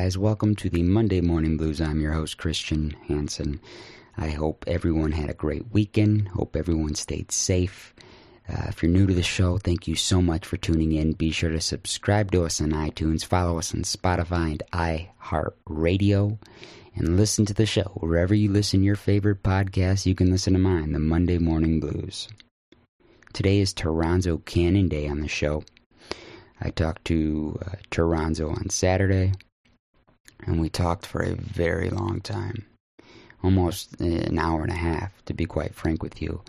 Guys? Welcome to the Monday Morning Blues. I'm your host, Christian Hansen. I hope everyone had a great weekend. Hope everyone stayed safe. Uh, if you're new to the show, thank you so much for tuning in. Be sure to subscribe to us on iTunes, follow us on Spotify and iHeartRadio, and listen to the show wherever you listen your favorite podcast. You can listen to mine, the Monday Morning Blues. Today is Toronzo Cannon Day on the show. I talked to uh, on Saturday, and we talked for a very long time almost an hour and a half, to be quite frank with you.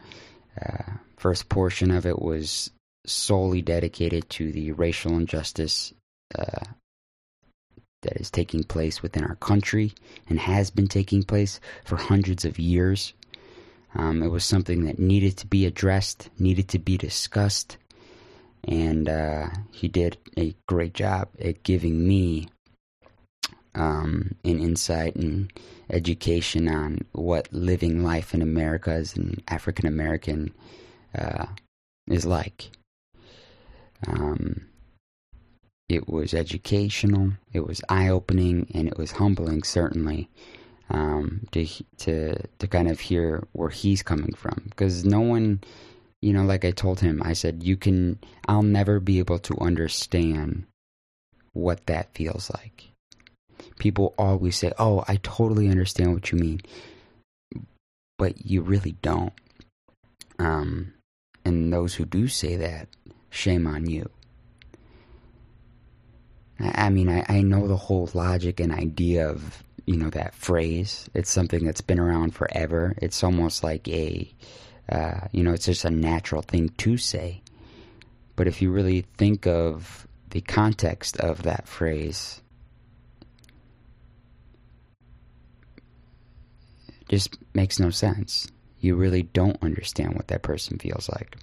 Uh, first portion of it was solely dedicated to the racial injustice uh, that is taking place within our country and has been taking place for hundreds of years. Um, it was something that needed to be addressed, needed to be discussed, and uh, he did a great job at giving me um, insight and education on what living life in America as an African American uh, is like. Um, it was educational, it was eye opening, and it was humbling, certainly, um, to to to kind of hear where he's coming from. Because no one, you know, like I told him, I said, you can, I'll never be able to understand what that feels like people always say, "Oh, I totally understand what you mean," but you really don't. Um, and those who do say that, shame on you. I, I mean, I, I know the whole logic and idea of you know that phrase. It's something that's been around forever. It's almost like a, uh, you know, it's just a natural thing to say. But if you really think of the context of that phrase, just makes no sense. You really don't understand what that person feels like,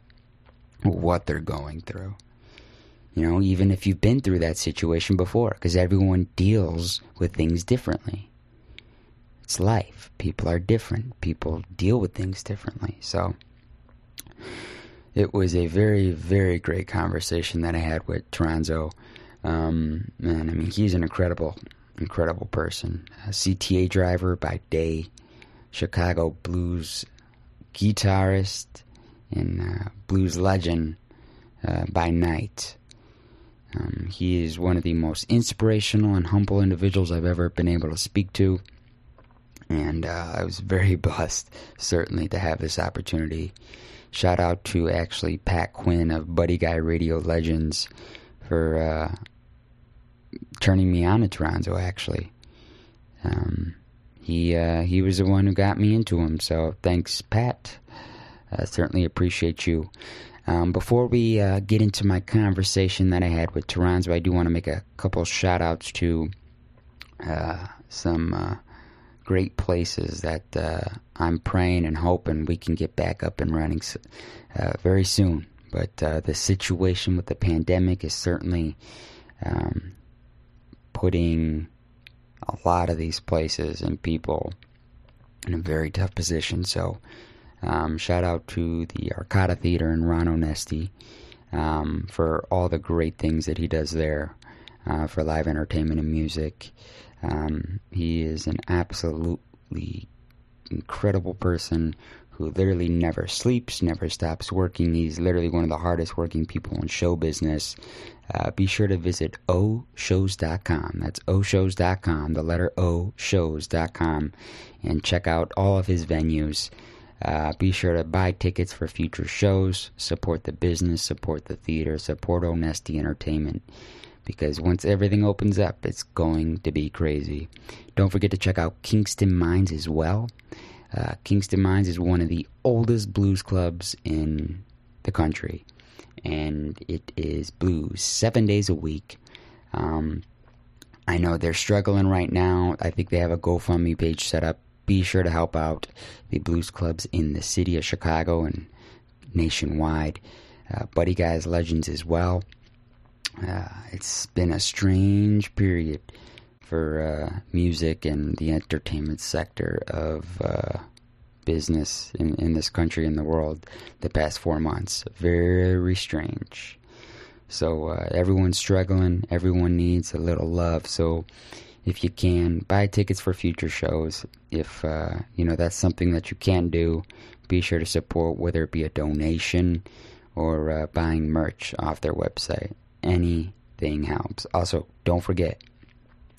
what they're going through. You know, even if you've been through that situation before, because everyone deals with things differently. It's life. People are different. People deal with things differently. So, it was a very, very great conversation that I had with Toronzo. Um, and I mean, he's an incredible, incredible person. A CTA driver by day, Chicago blues guitarist and uh, blues legend uh, by night. Um, he is one of the most inspirational and humble individuals I've ever been able to speak to. And uh, I was very blessed, certainly, to have this opportunity. Shout out to actually Pat Quinn of Buddy Guy Radio Legends for uh, turning me on to Toronzo, actually. Um, he uh, he was the one who got me into him. So thanks, Pat. I certainly appreciate you. Um, before we uh, get into my conversation that I had with Toronzo, I do want to make a couple shout outs to uh, some uh, great places that uh, I'm praying and hoping we can get back up and running uh, very soon. But the situation with the pandemic is certainly um, putting a lot of these places and people in a very tough position. So, um, shout out to the Arcada Theater and Ron Onesti um, for all the great things that he does there uh, for live entertainment and music. Um, he is an absolutely incredible person who literally never sleeps, never stops working. He's literally one of the hardest working people in show business. Uh, be sure to visit oshows.com. That's oshows.com, the letter O shows.com, and check out all of his venues. Uh, be sure to buy tickets for future shows, support the business, support the theater, support Onesti Entertainment. Because once everything opens up, it's going to be crazy. Don't forget to check out Kingston Mines as well. Uh, Kingston Mines is one of the oldest blues clubs in the country, and it is blues seven days a week. Um, I know they're struggling right now. I think they have a GoFundMe page set up. Be sure to help out the blues clubs in the city of Chicago and nationwide. Uh, Buddy Guys Legends as well. Uh, it's been a strange period for uh, music and the entertainment sector of uh, business in, in this country and the world the past four months. Very strange. So uh, everyone's struggling. Everyone needs a little love. So if you can, buy tickets for future shows. If uh, you know that's something that you can do, be sure to support, whether it be a donation or uh, buying merch off their website. Anything helps. Also, don't forget,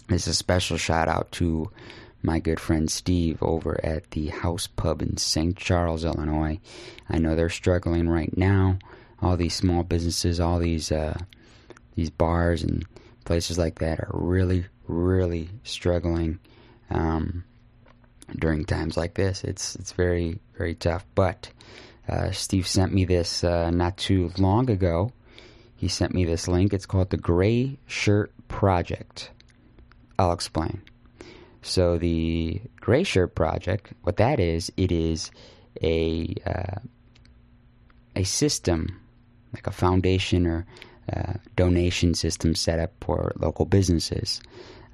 is a special shout out to my good friend Steve over at the House Pub in St. Charles, Illinois. I know they're struggling right now. All these small businesses, all these uh, these bars and places like that are really, really struggling um, during times like this. It's it's very, very tough. But uh, Steve sent me this uh, not too long ago. He sent me this link. It's called the Gray Shirt Project. I'll explain. So the Gray Shirt Project, what that is, it is a uh, a system, like a foundation or uh, donation system set up for local businesses.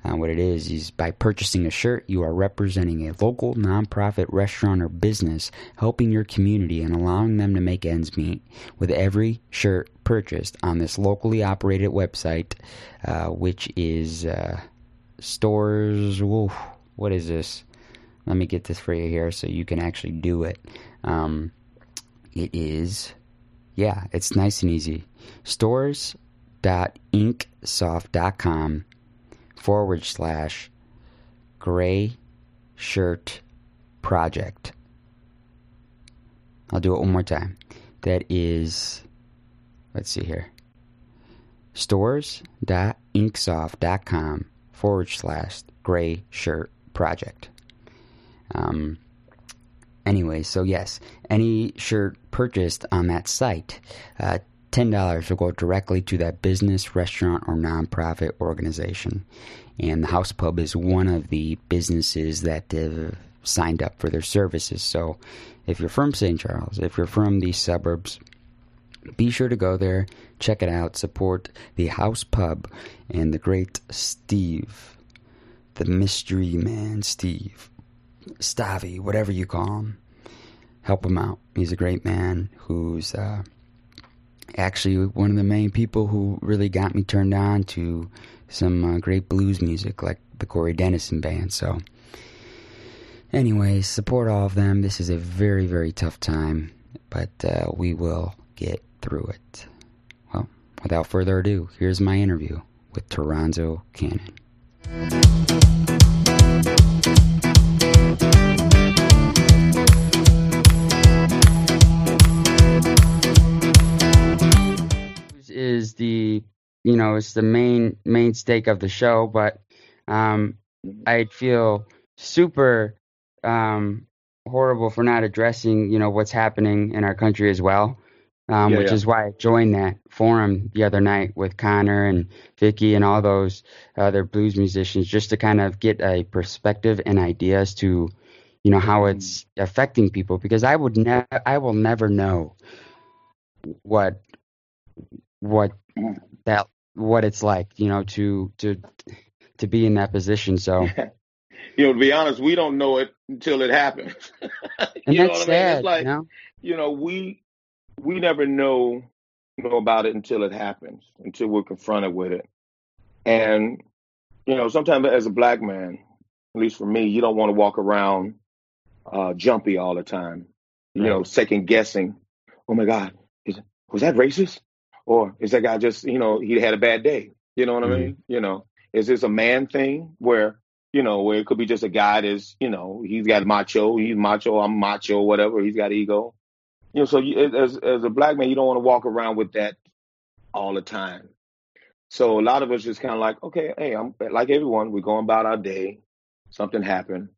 Uh, what it is is by purchasing a shirt, you are representing a local nonprofit restaurant or business, helping your community and allowing them to make ends meet. With every shirt purchased on this locally operated website, uh, which is uh, stores. Woof, what is this? Let me get this for you here so you can actually do it. Um, it is, yeah, it's nice and easy. Stores.inksoft.com forward slash gray shirt project. I'll do it one more time. That is, let's see here, stores.inksoft.com forward slash gray shirt project. Um, anyway, so yes, any shirt purchased on that site, uh, $10 will go directly to that business, restaurant, or nonprofit organization. And the House Pub is one of the businesses that have signed up for their services. So if you're from St. Charles, if you're from these suburbs, be sure to go there, check it out, support the House Pub and the great Steve, the mystery man Steve, Stavi, whatever you call him. Help him out. He's a great man who's uh, actually one of the main people who really got me turned on to some uh, great blues music like the Corey Dennison band. So, anyway, support all of them. This is a very, very tough time, but uh, we will get through it. Well, without further ado, here's my interview with Toronzo Cannon. is the you know it's the main main stake of the show, but um, I feel super um, horrible for not addressing you know what's happening in our country as well. Um, Yeah, which yeah. is why I joined that forum the other night with Connor and Vicky and all those other blues musicians, just to kind of get a perspective and ideas to, you know, how it's affecting people. Because I would never, I will never know what what that what it's like, you know, to to to be in that position. So, You know, to be honest, we don't know it until it happens. and you know what I mean? sad, It's like, you know. you know, we we never know know about it until it happens, until we're confronted with it. And you know, sometimes as a black man, at least for me, you don't want to walk around uh jumpy all the time. You know, second guessing. Oh my God, is was that racist? Or is that guy just, you know, he had a bad day? You know what I Mhm. mean? You know, is this a man thing where, you know, where it could be just a guy that's, you know, he's got macho, he's macho, I'm macho, whatever, he's got ego. You know, so you, as as a black man, you don't want to walk around with that all the time. So a lot of us just kind of like, okay, hey, I'm like everyone, we're going about our day. Something happened,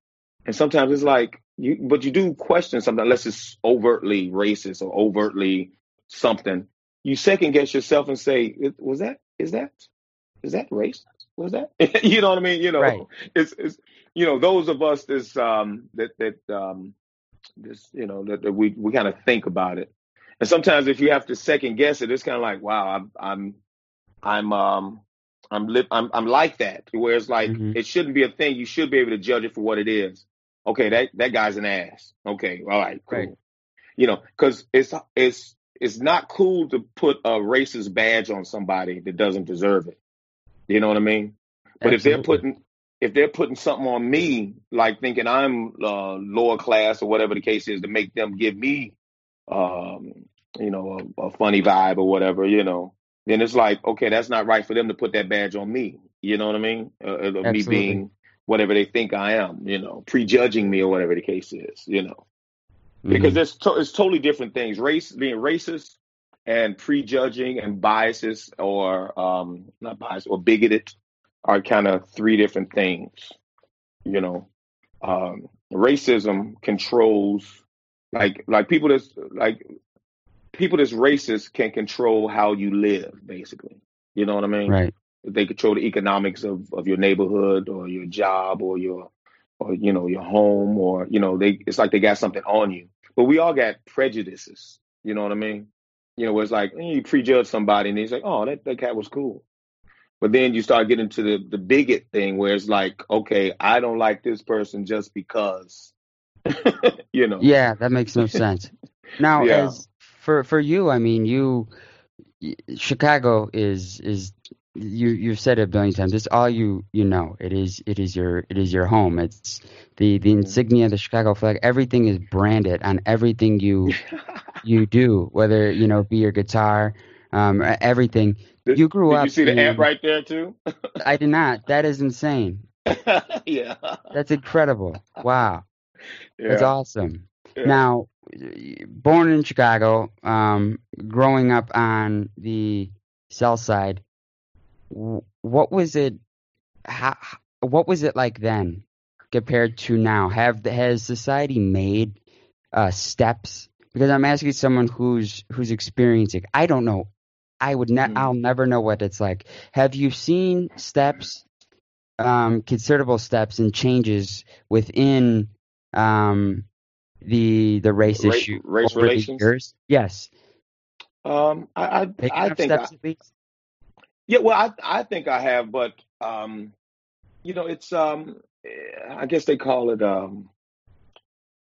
and sometimes it's like you, but you do question something unless it's overtly racist or overtly something. You second guess yourself and say, was that is that is that racist? Was that you know what I mean? You know, Right. it's it's you know those of us this um that that um this you know that, that we we kind of think about it, and sometimes if you have to second guess it, it's kind of like, wow, I'm I'm I'm um I'm li- I'm I'm like that. Where it's like Mhm. it shouldn't be a thing. You should be able to judge it for what it is. Okay, that that guy's an ass. Okay, all right, cool. Right. You know, because it's it's it's not cool to put a racist badge on somebody that doesn't deserve it. You know what I mean? But Absolutely. if they're putting if they're putting something on me, like thinking I'm uh, lower class or whatever the case is, to make them give me, um, you know, a, a, funny vibe or whatever, you know, then it's like, okay, that's not right for them to put that badge on me. You know what I mean? Uh, me being whatever they think I am, you know, prejudging me or whatever the case is, you know, mm-hmm. because it's to- it's totally different things. Race being racist and prejudging and biases or um, not biased or bigoted are kind of three different things. You know, um, racism controls like like people that's like people that's racist can control how you live, basically. You know what I mean? Right. They control the economics of, of your neighborhood or your job or your or you know your home or you know they it's like they got something on you. But we all got prejudices. You know what I mean? You know, it's like eh, you prejudge somebody and he's like, oh, that, that cat was cool. But then you start getting to the, the bigot thing where it's like, okay, I don't like this person just because, you know. Yeah, that makes no sense. Now, yeah. as for for you, I mean, you Chicago is is you you've said it a billion times. It's all you you know. It is it is your it is your home. It's the the mm-hmm. insignia, the Chicago flag. Everything is branded on everything you you do. Whether you know be your guitar, um, everything. Did, you grew did up. you see the amp right there too? I did not. That is insane. yeah. That's incredible. Wow. Yeah. That's awesome. Yeah. Now, born in Chicago, um, growing up on the South Side, what was it? How, what was it like then compared to now? Have has society made uh, steps? Because I'm asking someone who's who's experiencing. I don't know. I would ne- mm. I'll never know what it's like. Have you seen steps, um, considerable steps and changes within um, the the race, race issue, race relations? Yes. Um, I I, I think I, yeah, well, I I think I have, but um, you know, it's um, I guess they call it um,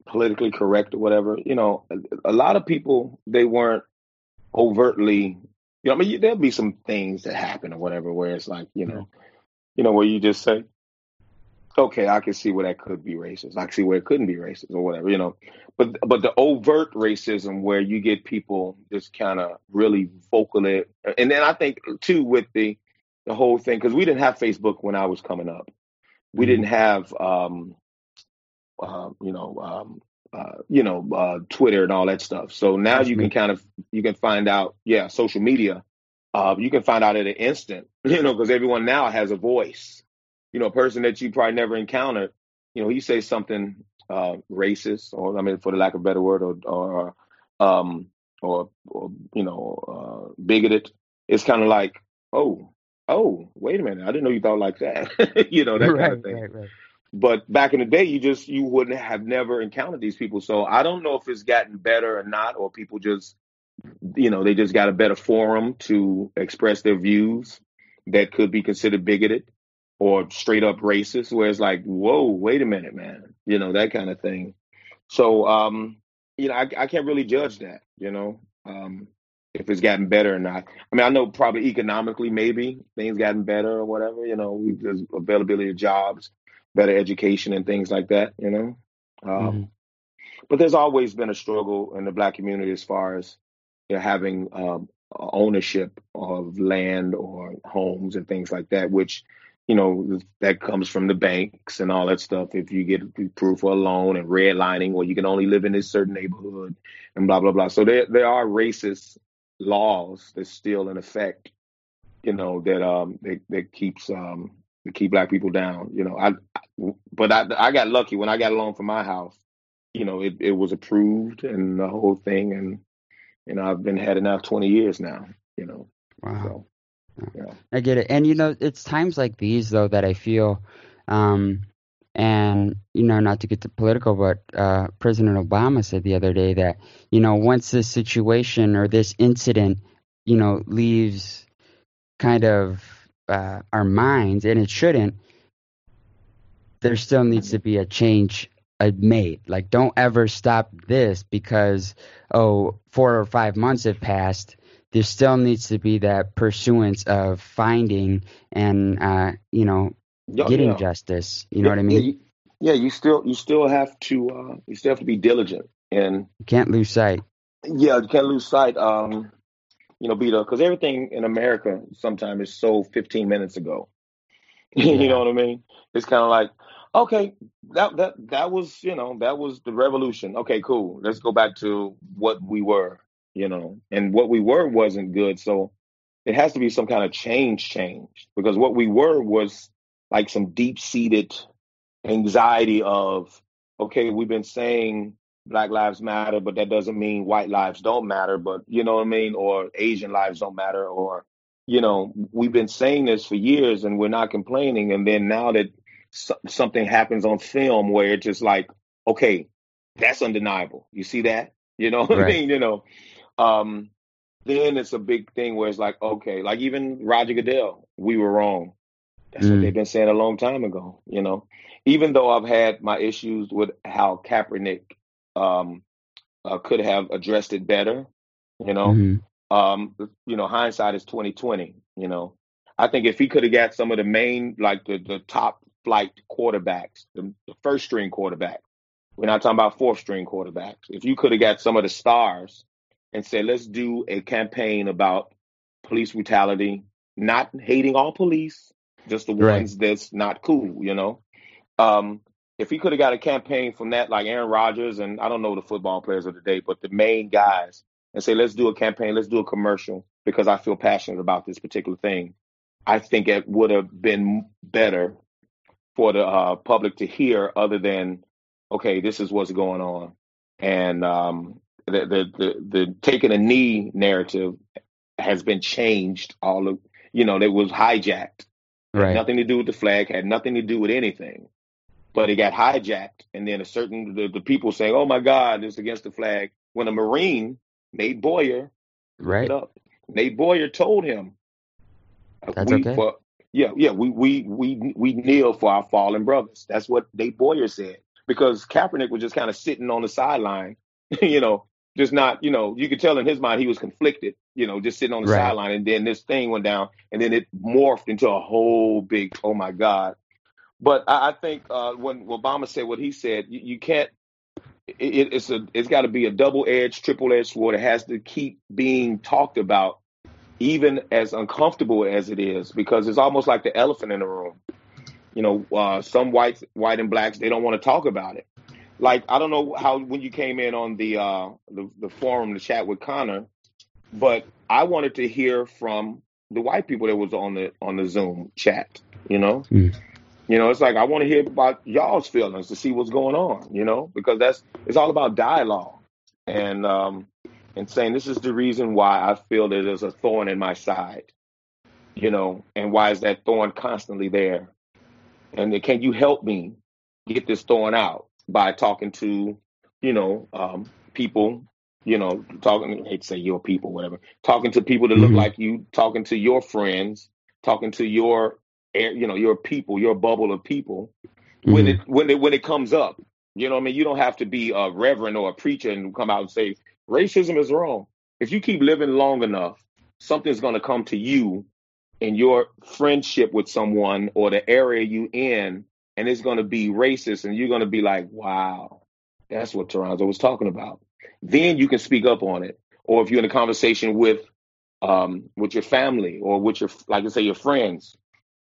politically correct or whatever. You know, a, a lot of people they weren't overtly. You know, I mean, there'll be some things that happen or whatever where it's like, you know, you know, where you just say, okay, I can see where that could be racist. I can see where it couldn't be racist or whatever, you know. But but the overt racism where you get people just kind of really vocally, and then I think too with the the whole thing because we didn't have Facebook when I was coming up. We mm-hmm. didn't have um, uh, you know um, uh, you know uh, Twitter and all that stuff. So now That's you me. can kind of you can find out, yeah, social media. Uh, you can find out at an instant, you know, because everyone now has a voice you know, a person that you probably never encountered, you know, he says something uh, racist, or I mean, for the lack of a better word, or or um, or, or you know, uh, bigoted. It's kind of like, oh, oh, wait a minute, I didn't know you thought like that, you know, that right, kind of thing. Right, right. But back in the day, you just you wouldn't have never encountered these people. So I don't know if it's gotten better or not, or people just, you know, they just got a better forum to express their views that could be considered bigoted or straight up racist, where it's like, whoa, wait a minute, man, you know, that kind of thing. So, um, you know, I, I can't really judge that, you know, um, if it's gotten better or not. I mean, I know probably economically, maybe things gotten better or whatever, you know, there's availability of jobs, better education and things like that, you know. Um, mm-hmm. But there's always been a struggle in the black community as far as you know, having um, ownership of land or homes and things like that, which you know, that comes from the banks and all that stuff. If you get approved for a loan and redlining, or you can only live in this certain neighborhood and blah, blah, blah. So there, there are racist laws that's still in effect, you know, that, um, that, that keeps, um, that keep black people down, you know, I, but I, I got lucky when I got a loan for my house, you know, it, it was approved and the whole thing. And, you know, I've been had enough 20 years now, you know, wow. So. Yeah. I get it. And you know, it's times like these though that I feel um and you know, not to get too political, but uh, President Obama said the other day that you know once this situation or this incident, you know, leaves kind of uh, our minds, and it shouldn't. There still needs to be a change uh, made. Like, don't ever stop this because oh, four or five months have passed. There still needs to be that pursuance of finding and uh, you know Yeah, getting yeah. justice. You know what I Yeah, mean? yeah, you still you still have to uh, you still have to be diligent and You can't lose sight. yeah, you can't lose sight. Um, you know, beat up because everything in America sometimes is so 15 minutes ago. you know what I mean? It's kind of like, okay, that that that was you know that was the revolution. Okay, cool. Let's go back to what we were. You know, and what we were wasn't good. So it has to be some kind of change, change because what we were was like some deep seated anxiety of, okay, we've been saying Black Lives Matter, but that doesn't mean white lives don't matter, but you know what I mean? Or Asian lives don't matter, or, you know, we've been saying this for years and we're not complaining. And then now that so- something happens on film where it's just like, okay, that's undeniable. You see that? You know what I mean? You know, um, then it's a big thing where it's like, okay, like even Roger Goodell, we were wrong. That's what Mm. they've been saying a long time ago, you know. Even though I've had my issues with how Kaepernick um, uh, could have addressed it better, you know. hmm Um, you know, hindsight is twenty twenty. You know, I think if he could have got some of the main, like the the top flight quarterbacks, the, the first string quarterback. We're not talking about fourth string quarterbacks. If you could have got some of the stars and said, let's do a campaign about police brutality, not hating all police, just the Right. ones that's not cool, you know. Um, if he could have got a campaign from that, like Aaron Rodgers and I don't know the football players of the day, but the main guys, and say, let's do a campaign, let's do a commercial because I feel passionate about this particular thing. I think it would have been better for the uh, public to hear, other than, okay, this is what's going on, and um, the, the the the taking a knee narrative has been changed. All of you know, it was hijacked. Right. nothing to do with the flag. Had nothing to do with anything. But it got hijacked, and then a certain the, the people saying, "Oh my God, it's against the flag." When a Marine, Nate Boyer, Right. up. Nate Boyer told him, uh, That's "We okay. for yeah yeah we we we we kneel for our fallen brothers." That's what Nate Boyer said because Kaepernick was just kind of sitting on the sideline, you know, just not you know you could tell in his mind he was conflicted, you know, just sitting on the Right. sideline, and then this thing went down, and then it morphed into a whole big oh my god. But I, I think uh, when Obama said what he said, you, you can't. It, it's a. It's got to be a double edged, triple edged sword. It has to keep being talked about, even as uncomfortable as it is, because it's almost like the elephant in the room. You know, uh, some whites, white and blacks, they don't want to talk about it. Like I don't know how when you came in on the uh, the, the forum to chat with Connor, but I wanted to hear from the white people that was on the on the Zoom chat. You know, Mm. You know, it's like I want to hear about y'all's feelings to see what's going on. You know, because that's it's all about dialogue and um and saying this is the reason why I feel that there's a thorn in my side. You know, and why is that thorn constantly there? And then can you help me get this thorn out by talking to, you know, um, people, you know, talking, I hate to say your people, whatever, talking to people that look hmm like you, talking to your friends, talking to your, you know, your people, your bubble of people when hmm it when it when it comes up. You know what I mean? You don't have to be a reverend or a preacher and come out and say racism is wrong. If you keep living long enough, something's going to come to you in your friendship with someone or the area you in, and it's going to be racist, and you're going to be like, "Wow, that's what Toronzo was talking about." Then you can speak up on it, or if you're in a conversation with um with your family or with your like I say your friends,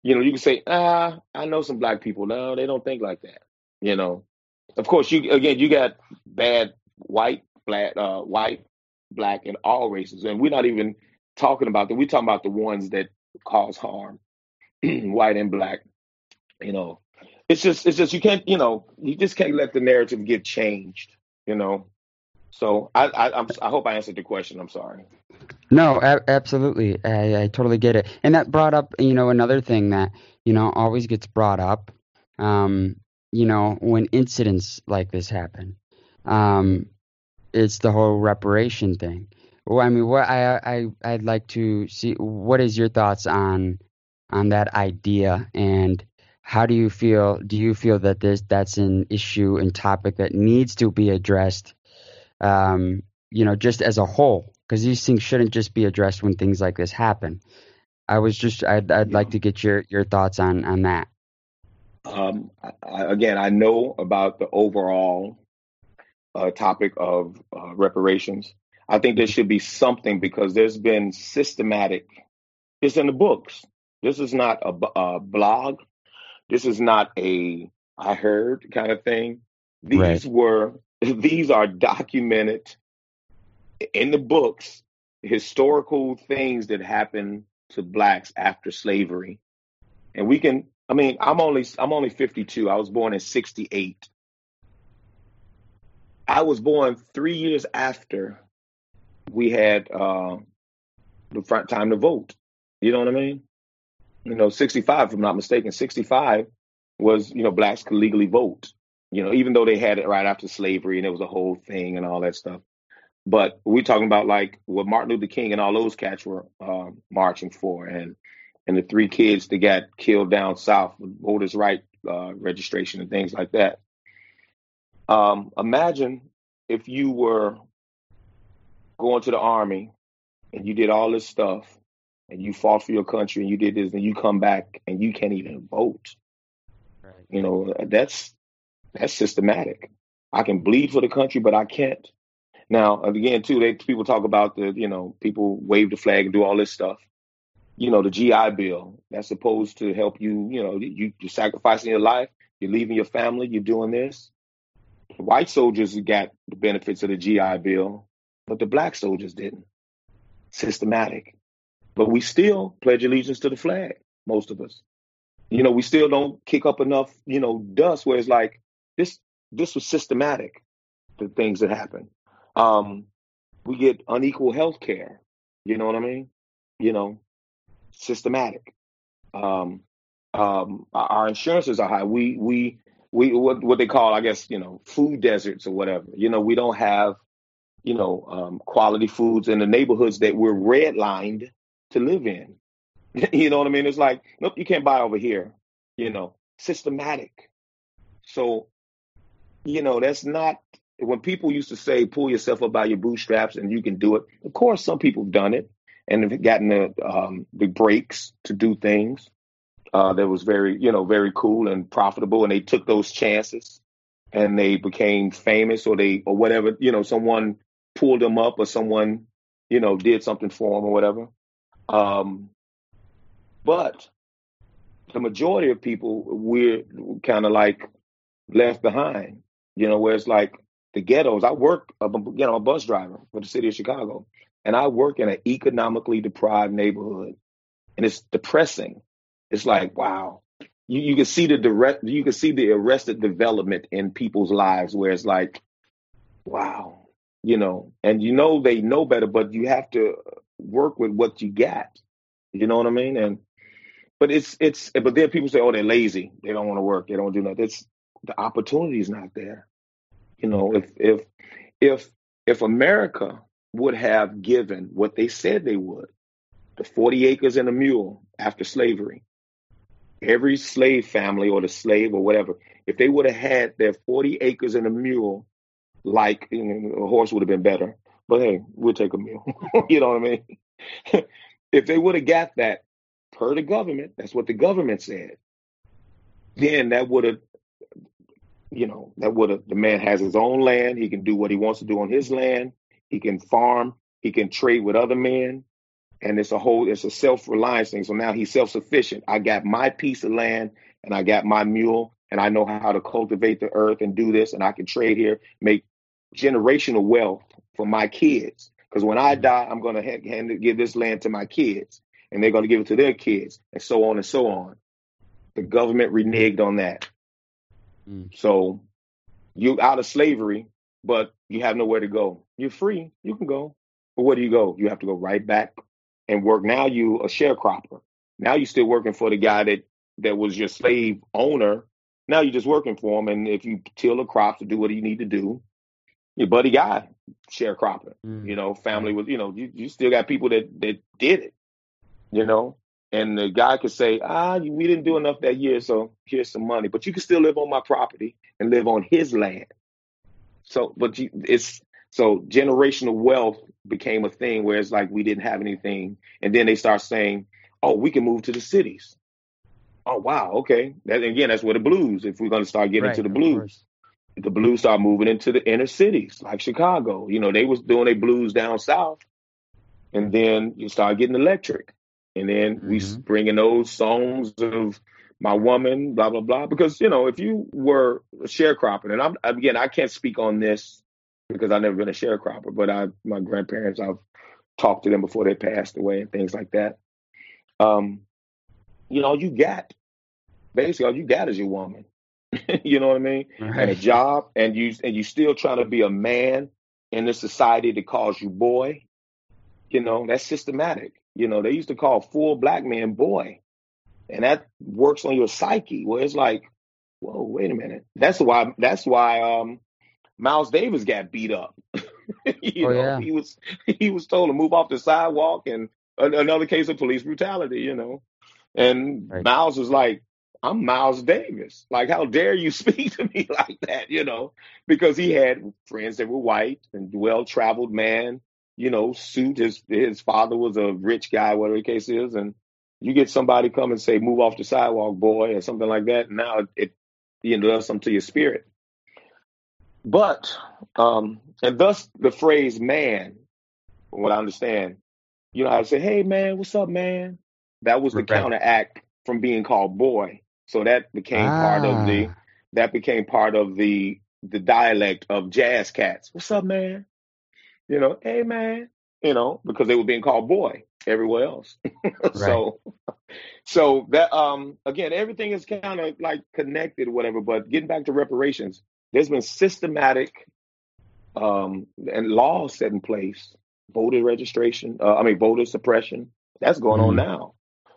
you know, you can say, "Ah, I know some black people. No, they don't think like that." You know, of course, you again, you got bad white, black, uh, white, black, and all races, and we're not even talking about that. We're talking about the ones that cause harm, white and black. You know, it's just, it's just you can't, you know, you just can't let the narrative get changed. You know, so I, I, I'm, I hope I answered the question. I'm sorry. No, a- absolutely. I, I totally get it. And that brought up, you know, another thing that, you know, always gets brought up, um, you know, when incidents like this happen. Um, it's the whole reparation thing. Well, I mean, what I I I'd like to see what is your thoughts on on that idea and how do you feel? Do you feel that this that's an issue and topic that needs to be addressed? Um, you know, just as a whole, because these things shouldn't just be addressed when things like this happen. I was just, I'd, I'd like to get your, your thoughts on, on that. Um, I, again, I know about the overall uh, topic of uh, reparations. I think there should be something because there's been systematic. It's in the books. This is not a, a blog. This is not a I heard kind of thing. These right. were these are documented in the books historical things that happened to blacks after slavery. And we can I mean, I'm only I'm only 52. I was born in 68. I was born 3 years after we had uh, the front time to vote. You know what I mean? You know, 65 if I'm not mistaken, 65 was, you know, blacks could legally vote. You know, even though they had it right after slavery and it was a whole thing and all that stuff. But we're talking about like what Martin Luther King and all those cats were uh, marching for, and and the three kids that got killed down south with voters' right uh, registration and things like that. Um, imagine if you were going to the army and you did all this stuff and you fought for your country and you did this and you come back and you can't even vote. Right. You know, that's that's systematic. I can bleed for the country, but I can't. Now, again, too, they, people talk about the, you know, people wave the flag and do all this stuff you know, the GI Bill that's supposed to help you, you know, you, you're sacrificing your life, you're leaving your family, you're doing this. The white soldiers got the benefits of the GI Bill, but the black soldiers didn't. Systematic. But we still pledge allegiance to the flag, most of us. You know, we still don't kick up enough, you know, dust where it's like this this was systematic, the things that happen. Um, we get unequal health care. You know what I mean? You know, systematic. Um, um, our insurances are high. We we we what what they call, I guess, you know, food deserts or whatever. You know, we don't have, you know, um, quality foods in the neighborhoods that we're redlined to live in. you know what I mean? It's like, nope, you can't buy over here. You know, systematic. So, you know, that's not when people used to say, pull yourself up by your bootstraps and you can do it. Of course, some people have done it and have gotten the um, the breaks to do things uh, that was very you know very cool and profitable, and they took those chances and they became famous or they or whatever you know someone pulled them up or someone you know did something for them or whatever. Um, but the majority of people we're kind of like left behind, you know, where it's like the ghettos. I work, you know, a bus driver for the city of Chicago, and I work in an economically deprived neighborhood, and it's depressing. It's like, wow, you, you can see the direct, you can see the arrested development in people's lives, where it's like, wow, you know, and you know they know better, but you have to work with what you got. You know what I mean? And but it's it's but then people say, oh, they're lazy, they don't want to work, they don't do nothing. It's the opportunity is not there. You know, if if if if America would have given what they said they would the 40 acres and a mule after slavery. Every slave family or the slave or whatever, if they would have had their 40 acres and a mule, like you know, a horse would have been better. But hey, we'll take a mule. you know what I mean? if they would have got that per the government, that's what the government said, then that would have, you know, that would have, the man has his own land. He can do what he wants to do on his land. He can farm. He can trade with other men. And it's a whole, it's a self reliance thing. So now he's self sufficient. I got my piece of land and I got my mule and I know how to cultivate the earth and do this. And I can trade here, make generational wealth for my kids. Because when I mm-hmm. die, I'm going to hand, give this land to my kids and they're going to give it to their kids and so on and so on. The government reneged on that. Mm. So you out of slavery, but you have nowhere to go. You're free. You can go. But where do you go? You have to go right back and work. Now you a sharecropper. Now you're still working for the guy that, that was your slave owner. Now you're just working for him. And if you till the crops to do what you need to do, your buddy guy sharecropper. Mm. You know, family with you know, you, you still got people that, that did it. You know? And the guy could say, ah, we didn't do enough that year, so here's some money. But you can still live on my property and live on his land. So, but you, it's so generational wealth became a thing where it's like we didn't have anything, and then they start saying, oh, we can move to the cities. Oh wow, okay. That again, that's where the blues. If we're going to start getting Right, into the blues, the blues start moving into the inner cities like Chicago. You know, they was doing their blues down south, and then you start getting electric, and then we s Mhm. bringing those songs of my woman, blah blah blah. Because you know, if you were a sharecropper, and I'm again, I can't speak on this because I've never been a sharecropper, but I my grandparents, I've talked to them before they passed away and things like that. Um, you know, all you got basically all you got is your woman. you know what I mean? and a job and you and you still trying to be a man in this society that calls you boy, you know, that's systematic. You know, they used to call full black man boy. And that works on your psyche where it's like, whoa, wait a minute. That's why that's why um Miles Davis got beat up. you Oh know, yeah. he was he was told to move off the sidewalk and another case of police brutality, you know. And Right. Miles was like, I'm Miles Davis. Like, how dare you speak to me like that, you know? Because he had friends that were white and well traveled man, you know, suit. His his father was a rich guy, whatever the case is, and you get somebody come and say, Move off the sidewalk, boy, or something like that, now it, you know does something to your spirit. But um, and thus the phrase man, from what I understand, you know to say, Hey man, what's up, man? That was the Right. counteract from being called boy. So that became part of the Ah. that became part of the the dialect of jazz cats. What's up, man? You know, hey man, you know, because they were being called boy everywhere else. So so that um again, everything is kind of like connected whatever, but getting back to reparations, there's been systematic um and laws set in place, voter registration, uh, I mean voter suppression. That's going on Mhm. now.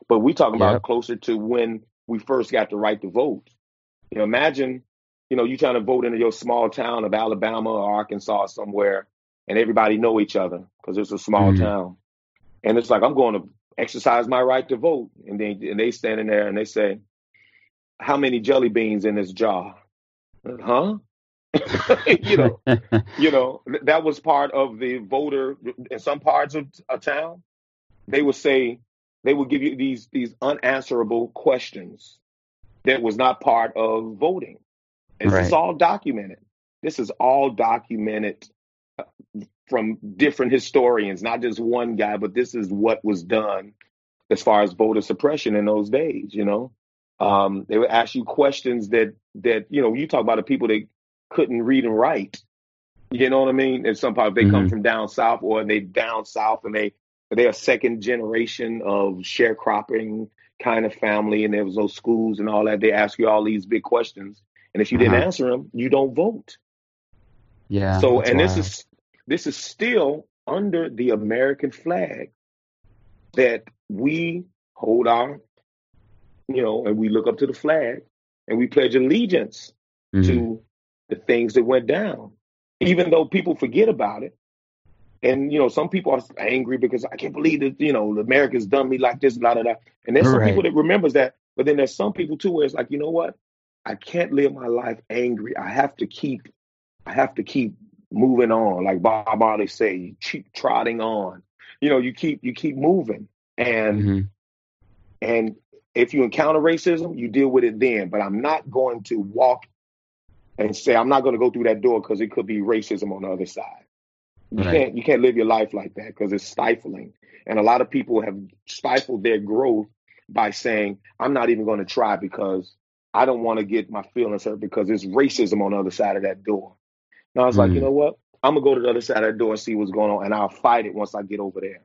But we talking about Yep. closer to when we first got the right to vote. You know, imagine, you know, you trying to vote in your small town of Alabama or Arkansas somewhere, and everybody know each other because it's a small Mhm. town. And it's like I'm going to exercise my right to vote, and they and they standing there and they say, "How many jelly beans in this jar?" Huh? you know, you know that was part of the voter in some parts of a town. They would say they would give you these these unanswerable questions that was not part of voting. And This is Right. all documented. This is all documented from different historians, not just one guy, but this is what was done as far as voter suppression in those days, you know. Um, they would ask you questions that that, you know, you talk about the people that couldn't read and write. You know what I mean? And some part they come Mhm. from down south or they down south and they they're a second generation of sharecropping kind of family and there was no schools and all that. They ask you all these big questions. And if you didn't Uh-huh. answer them, you don't vote. Yeah. So and this is this is still under the American flag that we hold our you know, and we look up to the flag and we pledge allegiance Mhm. to the things that went down, even though people forget about it. And you know, some people are angry because I can't believe that you know America's done me like this, blah blah blah. And there's some people that remembers that, but then there's some people too where it's like, you know what? I can't live my life angry. I have to keep, I have to keep moving on, like Bob Marley say, you keep trotting on. You know, you keep you keep moving, and Mhm. and if you encounter racism, you deal with it then. But I'm not going to walk and say I'm not going to go through that door because it could be racism on the other side. You Right. can't you can't live your life like that because it's stifling. And a lot of people have stifled their growth by saying, I'm not even going to try because I don't want to get my feelings hurt because it's racism on the other side of that door. Now it's like, you Mm. know what? I'm gonna go to the other side of the door and see what's going on, and I'll fight it once I get over there.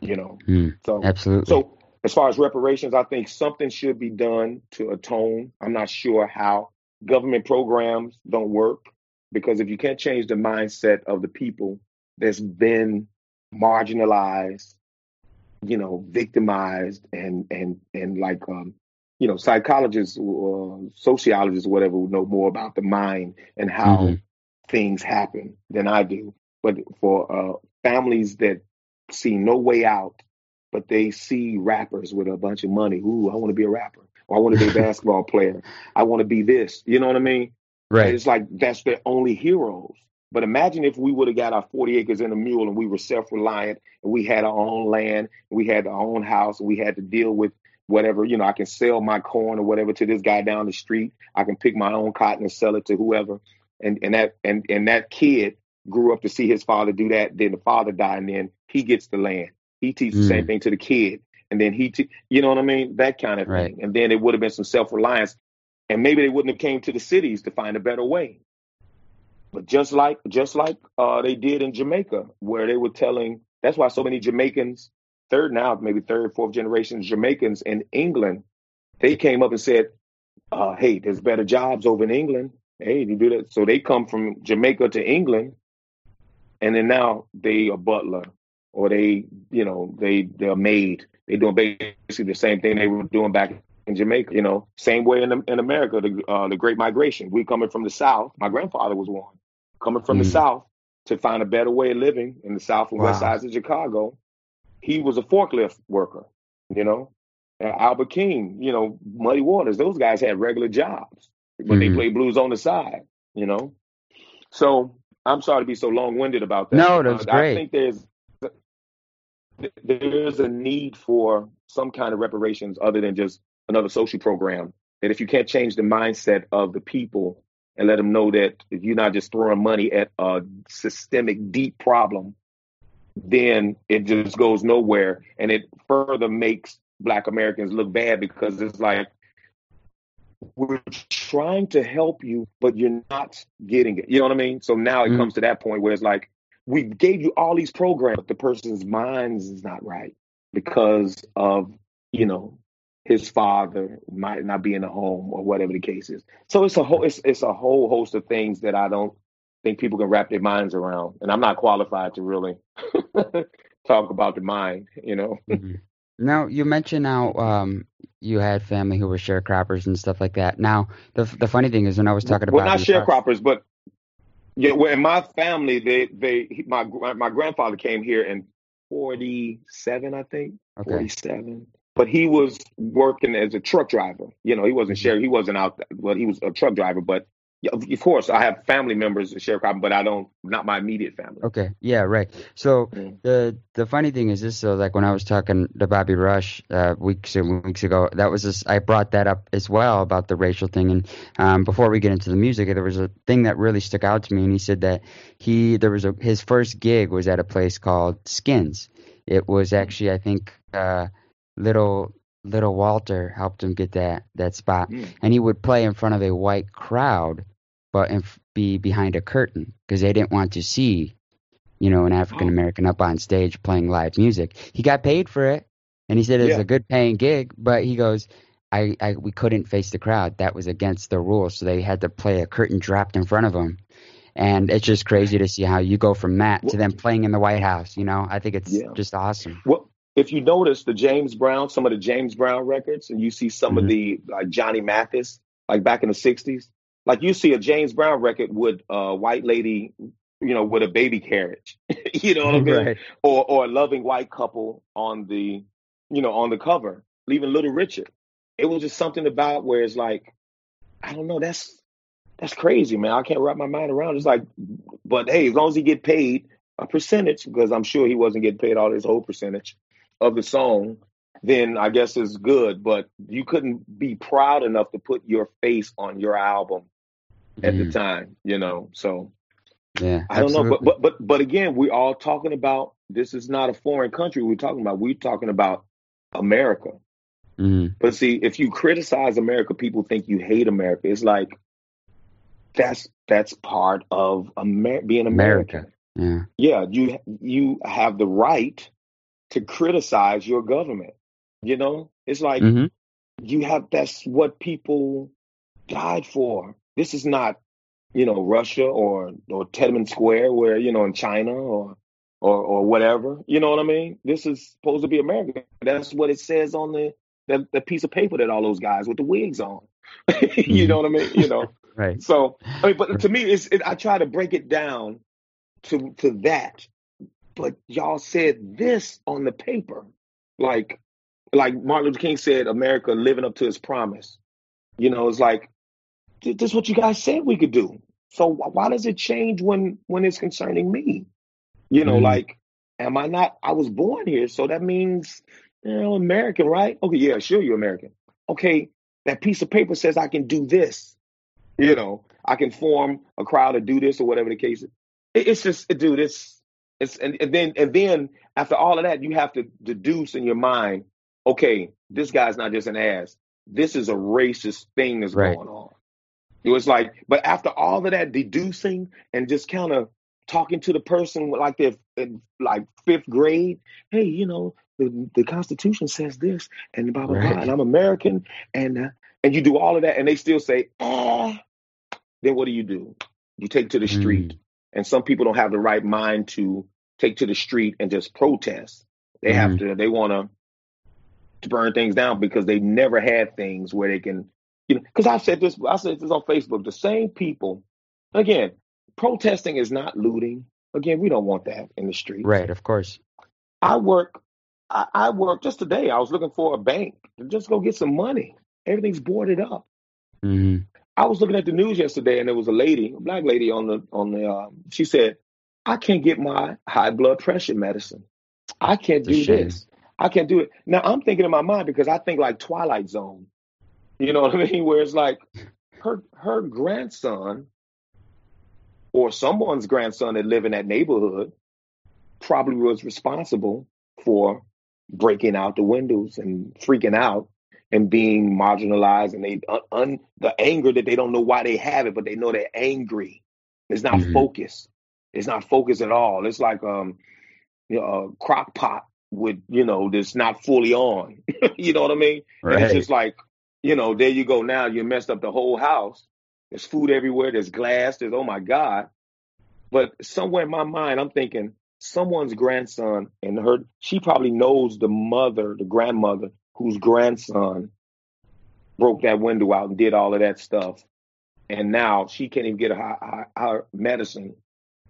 You know. Mm. So Absolutely. so as far as reparations, I think something should be done to atone. I'm not sure how. Government programs don't work because if you can't change the mindset of the people that's been marginalized, you know, victimized and and and like um, you know, psychologists or sociologists or whatever would know more about the mind and how Mhm. Things happen than I do. But for uh, families that see no way out but they see rappers with a bunch of money. Ooh, I want to be a rapper. Or I want to be a basketball player. I want to be this. You know what I mean? Right. It's like that's their only heroes. But imagine if we would have got our 40 acres and a mule and we were self reliant and we had our own land, and we had our own house, and we had to deal with whatever, you know, I can sell my corn or whatever to this guy down the street. I can pick my own cotton and sell it to whoever. And and that and and that kid grew up to see his father do that. Then the father died, and then he gets the land. He teaches the same Mm. thing to the kid, and then he, te- you know what I mean, that kind of Right. thing. And then it would have been some self reliance, and maybe they wouldn't have came to the cities to find a better way. But just like just like uh, they did in Jamaica, where they were telling that's why so many Jamaicans, third now, maybe third, fourth generation Jamaicans in England, they came up and said, uh, hey, there's better jobs over in England. Hey, you do that. So they come from Jamaica to England, and then now they a butler or they, you know, they they're maid. They doing basically the same thing they were doing back in Jamaica. You know, same way in in America, the uh, the Great Migration. We coming from the South. My grandfather was one coming from the Mm. South to find a better way of living in the South and West Wow. sides of Chicago. He was a forklift worker. You know, Albert King. You know, Muddy Waters. Those guys had regular jobs, but they Mhm. played blues on the side. You know, so I'm sorry to be so long winded about that. No, that's I great. think there's there's a need for some kind of reparations other than just another social program. That if you can't change the mindset of the people and let them know that if you're not just throwing money at a systemic, deep problem, then it just goes nowhere, and it further makes Black Americans look bad because it's like we're trying to help you, but you're not getting it. You know what I mean? So now it Mhm. comes to that point where it's like we gave you all these programs, but the person's mind is not right because of you know his father might not be in the home or whatever the case is. So it's a whole it's it's a whole host of things that I don't think people can wrap their minds around, and I'm not qualified to really talk about the mind. You know. Mhm. Now you mentioned how um, you had family who were sharecroppers and stuff like that. Now the the funny thing is when I was talking well, about not your- sharecroppers, but yeah, well, in my family, they they my my grandfather came here in forty seven, I think, Okay. forty seven. But he was working as a truck driver. You know, he wasn't Mhm. share. He wasn't out. Well, he was a truck driver. But yeah, of of course, I have family members that sharecropping, but I don't. Not my immediate family. Okay. Yeah. Right. So Mm. the the funny thing is this. So like when I was talking to Bobby Rush uh, weeks and weeks ago, that was just I brought that up as well about the racial thing. And um, before we get into the music, there was a thing that really stuck out to me, and he said that he there was a his first gig was at a place called Skins. It was actually I think uh, little little Walter helped him get that that spot, Mm. and he would play in front of a white crowd, but be behind a curtain because they didn't want to see, you know, an African American up on stage playing live music. He got paid for it, and he said it's Yeah. a good paying gig, but he goes. I, I we couldn't face the crowd. That was against the rules, so they had to play a curtain dropped in front of them. And it's just crazy to see how you go from that to them playing in the White House. You know, I think it's Yeah. just awesome. Well, if you notice the James Brown, some of the James Brown records, and you see some of Mhm. the like Johnny Mathis, like back in the '60s, like you see a James Brown record with a white lady, you know, with a baby carriage, you know what I mean, Right. or or a loving white couple on the, you know, on the cover, leaving Little Richard. It was just something about where it's like, I don't know, that's that's crazy, man. I can't wrap my mind around. it. It's like, but hey, as long as he get paid a percentage, because I'm sure he wasn't getting paid all his whole percentage of the song, then I guess it's good. But you couldn't be proud enough to put your face on your album at the Mhm. time, you know. So Yeah, I don't know, absolutely. but but but but again, we're all talking about this is not a foreign country. We're talking about we're talking about America. Mhm. But see, if you criticize America, people think you hate America. It's like that's that's part of Amer- being American. America. Yeah, Yeah. you you have the right to criticize your government. You know, it's like hmm you have that's what people died for. This is not, you know, Russia or or Tiananmen Square where, you know, in China or or or whatever. You know what I mean? This is supposed to be America. That's what it says on the the, the piece of paper that all those guys with the wigs on. you know what I mean? You know. Right. So I mean, but to me, it's it, I try to break it down to to that. But y'all said this on the paper. like like Martin Luther King said, America living up to its promise. You know, it's like this is what you guys said we could do. So why does it change when when it's concerning me? You know, mm-hmm. like, am I not? I was born here, so that means you know American, right? Okay, yeah, sure, you're American. Okay, that piece of paper says I can do this. You know, I can form a crowd to do this or whatever the case is. It, it's just, dude, it's it's and, and then and then after all of that, you have to deduce in your mind, okay, this guy's not just an ass. This is a racist thing that's right. going on. It was like, but after all of that deducing and just kind of talking to the person like they're in like fifth grade, hey, you know, the, the Constitution says this, and blah blah right. blah, and I'm American, and uh, and you do all of that, and they still say, ah, then what do you do? You take to the street, mm. And some people don't have the right mind to take to the street and just protest. They mm. have to, they want to to burn things down because they never had things where they can you know, because I said this, I said this on Facebook. The same people, again, protesting is not looting. Again, we don't want that in the street. Right, of course. I work. I, I work just today. I was looking for a bank to just go get some money. Everything's boarded up. Mm-hmm. I was looking at the news yesterday, and there was a lady, a black lady on the on the. Uh, she said, "I can't get my high blood pressure medicine. I can't do this. I can't do it." Now I'm thinking in my mind because I think like Twilight Zone. You know what I mean? Where it's like her her grandson or someone's grandson that live in that neighborhood probably was responsible for breaking out the windows and freaking out and being marginalized and they un, un, the anger that they don't know why they have it but they know they're angry it's not mm-hmm. focused it's not focused at all it's like um you know, a crock pot with you know that's not fully on you know what i mean right. and it's just like you know, there you go. Now you messed up the whole house. There's food everywhere. There's glass. There's oh my god. But somewhere in my mind, I'm thinking someone's grandson and her. She probably knows the mother, the grandmother, whose grandson broke that window out and did all of that stuff. And now she can't even get her, her, her medicine.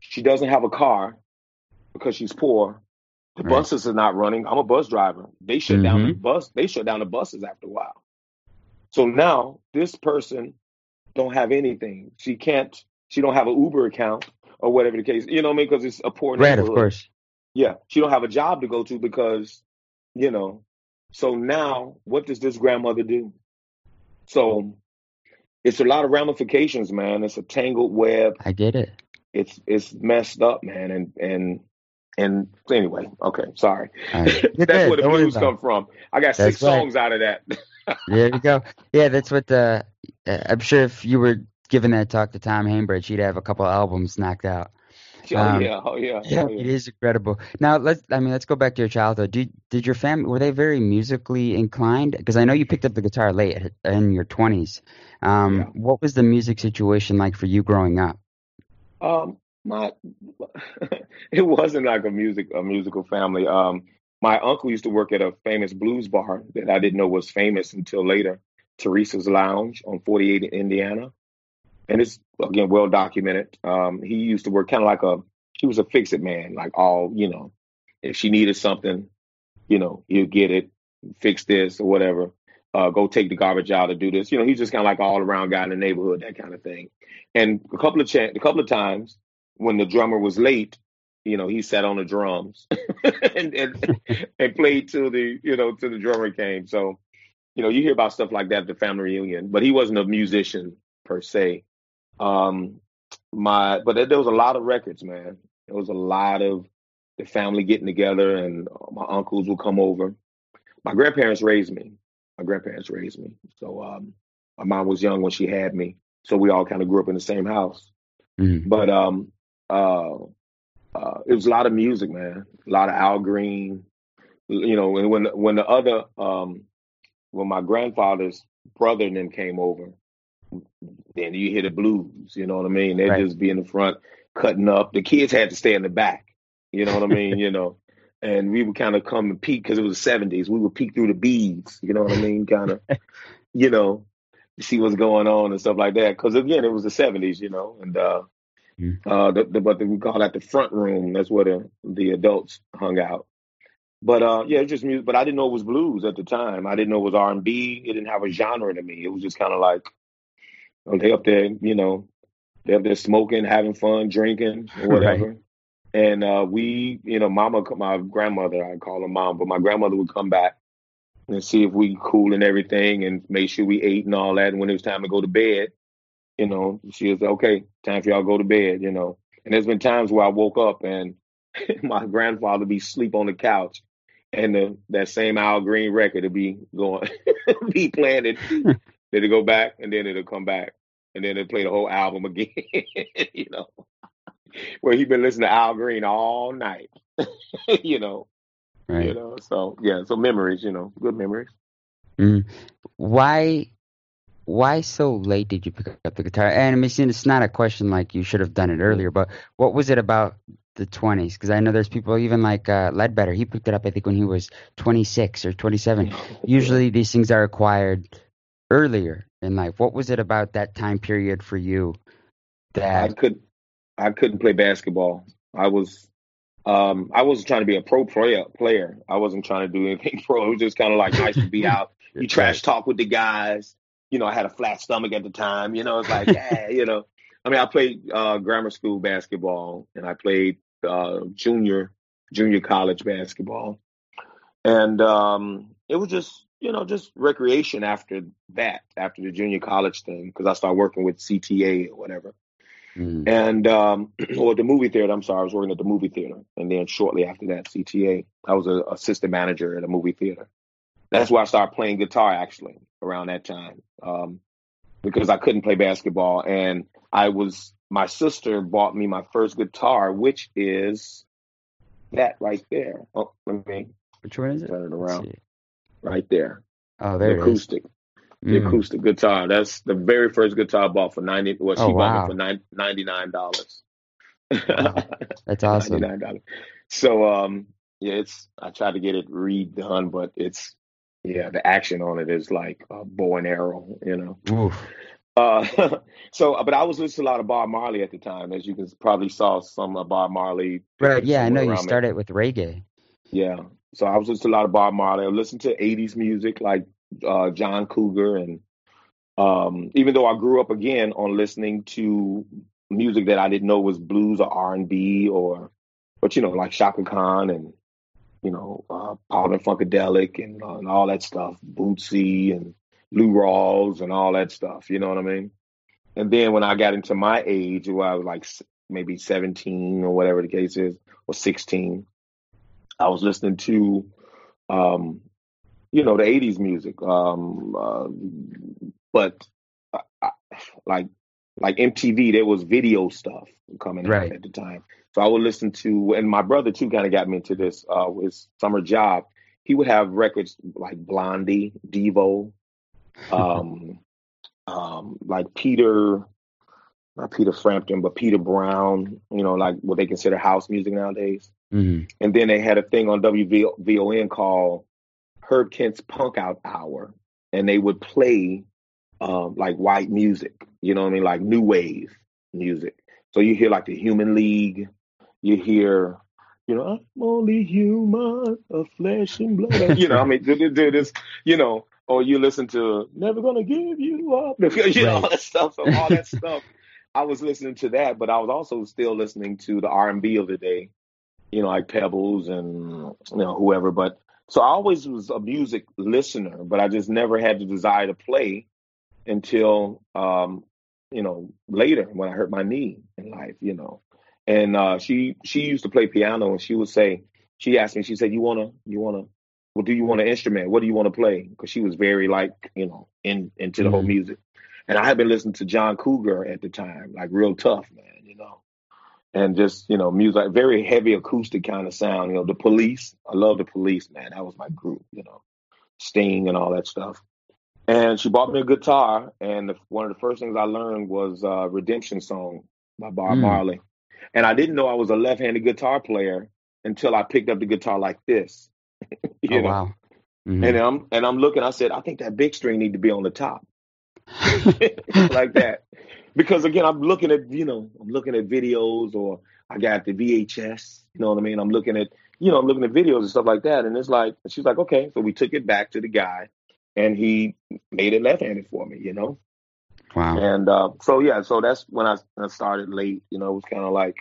She doesn't have a car because she's poor. The right. buses are not running. I'm a bus driver. They shut mm-hmm. down the bus. They shut down the buses after a while. So now this person don't have anything. She can't. She don't have an Uber account or whatever the case. You know what I mean? Because it's a poor neighborhood. Right, of course. Yeah, she don't have a job to go to because, you know. So now, what does this grandmother do? So it's a lot of ramifications, man. It's a tangled web. I get it. It's it's messed up, man. And and and anyway, okay, sorry. Right. That's where the blues come from. I got that's six right. songs out of that. there you go. Yeah, that's what the. Uh, I'm sure if you were giving that talk to Tom Hambridge, he'd have a couple albums knocked out. Oh um, yeah, oh yeah, yeah, oh, yeah. It is incredible. Now let's. I mean, let's go back to your childhood. Did did your family were they very musically inclined? Because I know you picked up the guitar late in your 20s. Um, yeah. What was the music situation like for you growing up? Um, my it wasn't like a music a musical family. Um, my uncle used to work at a famous blues bar that I didn't know was famous until later, Theresa's Lounge on 48 in Indiana, and it's again well documented. Um, he used to work kind of like a he was a fix it man, like all you know, if she needed something, you know, he'll get it, fix this or whatever. Uh, go take the garbage out or do this. You know, he's just kind of like all around guy in the neighborhood, that kind of thing. And a couple of ch- a couple of times when the drummer was late, you know, he sat on the drums and, and, and played till the, you know, till the drummer came. So, you know, you hear about stuff like that at the family reunion, but he wasn't a musician per se. Um, my, but there was a lot of records, man. There was a lot of the family getting together and my uncles would come over. My grandparents raised me. My grandparents raised me. So, um, my mom was young when she had me. So we all kind of grew up in the same house. Mm-hmm. But, um, uh, uh, it was a lot of music, man. A lot of Al Green. You know, and when when the other um, when my grandfather's brother and them came over, then you hear the blues. You know what I mean? They'd right. just be in the front cutting up. The kids had to stay in the back. You know what I mean? you know, and we would kind of come and peek because it was the seventies. We would peek through the beads. You know what I mean? Kind of, you know, see what's going on and stuff like that. Because again, it was the seventies. You know, and uh, Mm-hmm. Uh, the, the, but the, we call that the front room. That's where the, the adults hung out. But uh, yeah, it's just music. But I didn't know it was blues at the time. I didn't know it was R and B. It didn't have a genre to me. It was just kind of like they up there, you know, they up there smoking, having fun, drinking, or whatever. Right. And uh, we, you know, mama, my grandmother, I call her mom, but my grandmother would come back and see if we cool and everything, and make sure we ate and all that. And when it was time to go to bed, you know, she was okay, time for y'all to go to bed, you know. And there's been times where I woke up and my grandfather be sleep on the couch and the, that same Al Green record to be going, be playing it. then it go back, and then it'll come back, and then they play the whole album again. you know, where he been listening to Al Green all night. you know, right. you know. So yeah, so memories. You know, good memories. Mm. Why? Why so late did you pick up the guitar? And I mean, it's not a question like you should have done it earlier, but what was it about the 20s because I know there's people even like uh, Ledbetter. He picked it up I think when he was 26 or 27. Usually these things are acquired earlier in life. What was it about that time period for you that I could I couldn't play basketball. I was um, I wasn't trying to be a pro player. Player. I wasn't trying to do anything pro. It was just kind of like nice to be out. You trash talk with the guys. You know, I had a flat stomach at the time. You know, it's like, yeah, you know. I mean, I played uh, grammar school basketball, and I played uh, junior junior college basketball, and um, it was just you know just recreation after that after the junior college thing because I started working with CTA or whatever. Mm. And um, or the movie theater. I'm sorry, I was working at the movie theater, and then shortly after that, CTA. I was an assistant manager at a movie theater. That's where I started playing guitar actually around that time, um, because I couldn't play basketball, and I was my sister bought me my first guitar, which is that right there. Oh, let me which one is it? Turn it around. Right there. Oh, there the acoustic. The mm. acoustic guitar. That's the very first guitar I bought for ninety. Well, she oh, wow. bought it for ninety nine dollars. Wow. That's awesome. Ninety nine dollars. So, um, yeah, it's. I tried to get it redone, but it's. Yeah, the action on it is like a bow and arrow. You know. Oof. Uh, so, but I was listening to a lot of Bob Marley at the time, as you can probably saw some of Bob Marley. Right. Yeah, I know you started with reggae. Yeah. So I was listening to a lot of Bob Marley. I listened to '80s music like uh, John Cougar, and um, even though I grew up again on listening to music that I didn't know was blues or R and B or, but you know, like Chaka Khan and you know, uh, Parliament Funkadelic and, uh, and all that stuff, Bootsy and Lou Rawls and all that stuff. You know what I mean? And then when I got into my age, where I was like maybe 17 or whatever the case is, or 16, I was listening to, um, you know, the 80s music. Um, uh, but I, I, like like MTV, there was video stuff coming right. out at the time. So I would listen to, and my brother too kind of got me into this. Uh, his summer job, he would have records like Blondie, Devo, um, um, like Peter, not Peter Frampton, but Peter Brown, you know, like what they consider house music nowadays. Mm-hmm. And then they had a thing on WVON called Herb Kent's Punk Out Hour, and they would play um, like white music, you know what I mean, like new wave music. So you hear like the Human League, you hear, you know, I'm only human, of flesh and blood. you know, I mean, do, do this, you know, or you listen to "Never Gonna Give You Up," you know all that stuff. So all that stuff, I was listening to that, but I was also still listening to the R and B of the day, you know, like Pebbles and you know whoever. But so I always was a music listener, but I just never had the desire to play until um, you know later when I hurt my knee in life, you know. And uh, she she used to play piano, and she would say, she asked me, she said, "You wanna you wanna well, do you want an instrument? What do you want to play? Because she was very like, you know, in into the mm-hmm. whole music. And I had been listening to John Cougar at the time, like real tough, man. And just, you know, music, very heavy acoustic kind of sound. You know, the police. I love the police, man. That was my group, you know, Sting and all that stuff. And she bought me a guitar, and the, one of the first things I learned was uh, "Redemption Song" by Bob mm. Marley. And I didn't know I was a left-handed guitar player until I picked up the guitar like this. you oh, know? wow. Mm-hmm. And I'm and I'm looking. I said, I think that big string need to be on the top, like that, because again, I'm looking at you know, I'm looking at videos or I got the VHS. You know what I mean? I'm looking at you know, I'm looking at videos and stuff like that. And it's like, she's like, okay. So we took it back to the guy and he made it left handed for me, you know? Wow. And uh, so, yeah, so that's when I, I started late, you know, it was kind of like,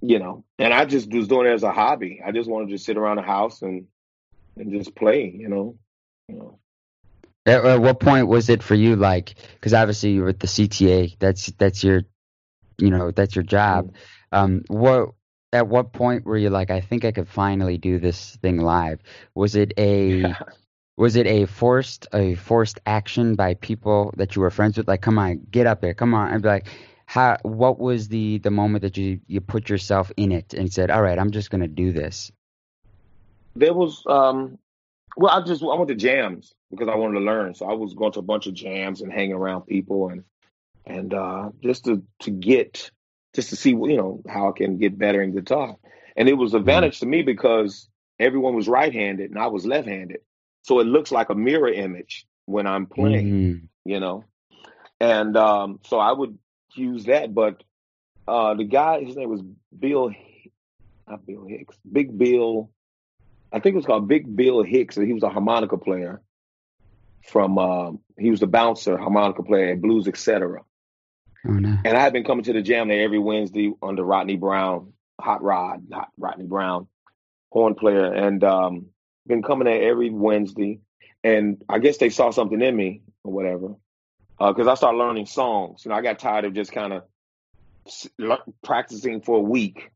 you know, and I just was doing it as a hobby. I just wanted to sit around the house and, and just play, you know, you know. At, at what point was it for you? Like, because obviously you're with the CTA. That's that's your, you know, that's your job. Mm-hmm. Um, what at what point were you like, I think I could finally do this thing live? Was it a was it a forced a forced action by people that you were friends with? Like, come on, get up there, come on, and be like, how? What was the the moment that you you put yourself in it and said, all right, I'm just gonna do this? There was, um, well, I just I went to jams because I wanted to learn. So I was going to a bunch of jams and hanging around people and and uh, just to to get just to see you know how I can get better in guitar. And it was Mm-hmm. advantage to me because everyone was right-handed and I was left-handed, so it looks like a mirror image when I'm playing, Mhm. you know. And um, so I would use that. But uh, the guy, his name was Bill, not Bill Hicks, Big Bill. I think it was called Big Bill Hicks, and he was a harmonica player from. um he was the bouncer harmonica player at Blues Etc. Oh no. And I had been coming to the jam there every Wednesday under Rodney Brown, Hot Rod, not Rodney Brown, horn player, and um, been coming there every Wednesday. And I guess they saw something in me or whatever, because I started learning songs. You know, I got tired of just kind of practicing for a week,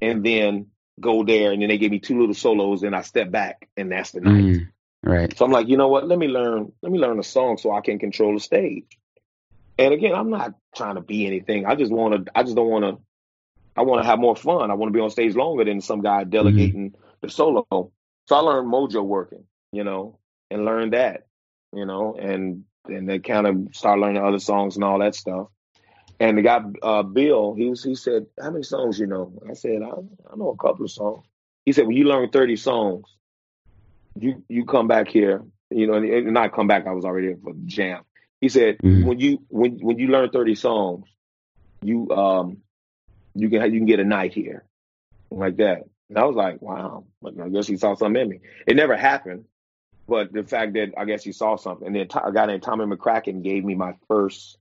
and then go there, and then they gave me two little solos, and I step back, and that's the night. Mm, right. So I'm like, you know what? Let me learn. Let me learn a song so I can control the stage. And again, I'm not trying to be anything. I just want to. I just don't want to. I want to have more fun. I want to be on stage longer than some guy delegating the solo. So I learned mojo working, you know, and learned that, you know, and and then kind of start learning other songs and all that stuff. And the guy, uh, Bill, he was he said, "How many songs you know?" I said, I, "I know a couple of songs." He said, "When you learn 30 songs, you you come back here, you know, and, and not come back. I was already there for the jam." He said, Mhm. "When you when when you learn 30 songs, you um you can you can get a night here, like that." And I was like, "Wow!" Like, I guess he saw something in me. It never happened, but the fact that I guess he saw something. And then a guy named Tommy McCracken gave me my first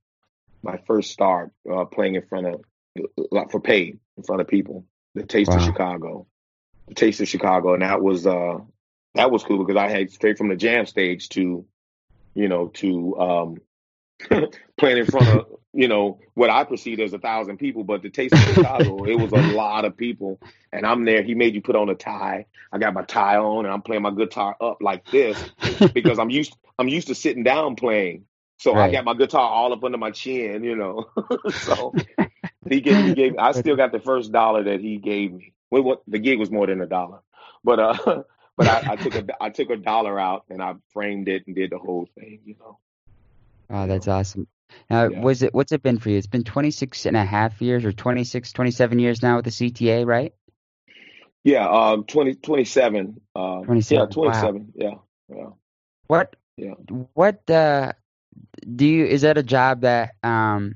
my first start uh, playing in front of like for paid in front of people. The Taste of Chicago, the Taste of Chicago, and that was uh that was cool because I had straight from the jam stage to you know to um playing in front of you know what I perceived as a thousand people, but the Taste of Chicago it was a lot of people, and I'm there. He made you put on a tie. I got my tie on, and I'm playing my guitar up like this because I'm used I'm used to sitting down playing. So I got my guitar all up under my chin, you know. so he gave, he gave I still got the first dollar that he gave me. Well, what the gig was more than a dollar, but uh, but I, I took a I took a dollar out and I framed it and did the whole thing, you know. Oh, that's awesome. Now, Yeah. was it what's it been for you? It's been 26 and a half years or 26, 27 years now with the CTA, right? Yeah, um, 20, 27. Uh, 27, Yeah, wow. 27. Yeah, yeah. What Yeah. what uh do you is that a job that um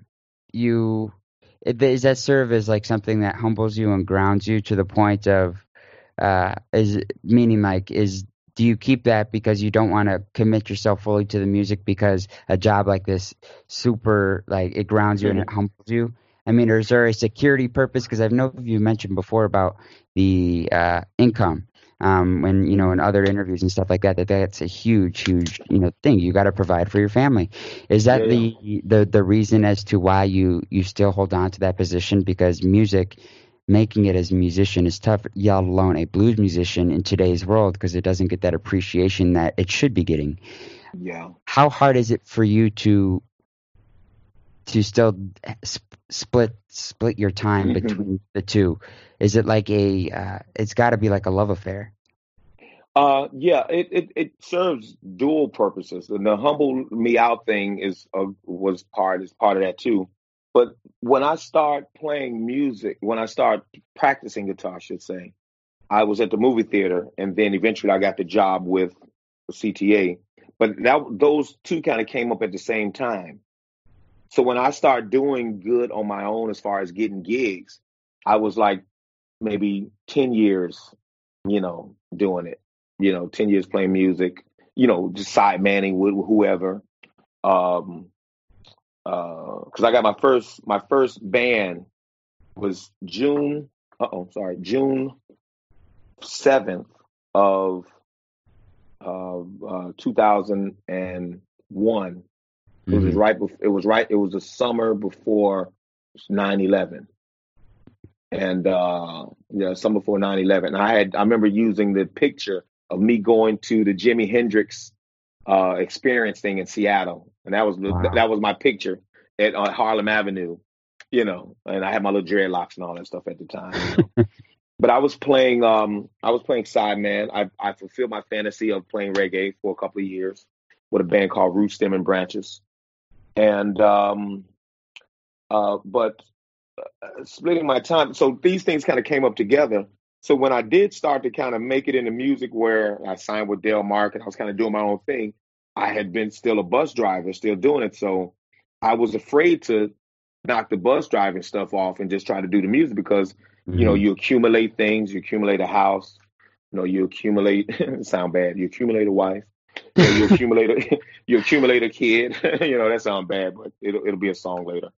you is that serve as like something that humbles you and grounds you to the point of uh is meaning like is do you keep that because you don't want to commit yourself fully to the music because a job like this super like it grounds you and it humbles you? I mean or is there a security purpose? Because i've know you mentioned before about the uh income um when you know in other interviews and stuff like that that that's a huge huge you know thing you got to provide for your family. Is that Yeah, the the the reason as to why you you still hold on to that position? Because music making it as a musician is tough yet alone a blues musician in today's world because it doesn't get that appreciation that it should be getting Yeah. how hard is it for you to to still sp- split split your time Mhm. between the two is it like a uh, it's got to be like a love affair Uh, yeah, it, it, it serves dual purposes, and the humble me out thing is uh, was part is part of that too. But when I start playing music, when I start practicing guitar, I should say, I was at the movie theater, and then eventually I got the job with CTA. But that those two kind of came up at the same time. So when I started doing good on my own as far as getting gigs, I was like maybe ten years you know, doing it. You know, ten years playing music. You know, just side manning with whoever. Um, because I got my first my first band was June. Uh oh, sorry, June seventh of of uh, two thousand and one. It was Mhm. right. Before, it was right. It was the summer before 9-11. and uh, yeah, summer before 9-11. And I had I remember using the picture of me going to the Jimi Hendrix uh, experience thing in Seattle, and that was Wow. that was my picture at uh, Harlem Avenue, you know. And I had my little dreadlocks and all that stuff at the time. You know? but I was playing um I was playing sideman. I I fulfilled my fantasy of playing reggae for a couple of years with a band called Root Stem and Branches, and um uh but uh, splitting my time. So these things kind of came up together. So when I did start to kind of make it into music, where I signed with Delmark and I was kind of doing my own thing, I had been still a bus driver, still doing it. So I was afraid to knock the bus driving stuff off and just try to do the music because you know Mhm. you accumulate things, you accumulate a house, you know you accumulate sound bad, you accumulate a wife, you, know, you accumulate a you accumulate a kid. you know that sounds bad, but it'll it'll be a song later.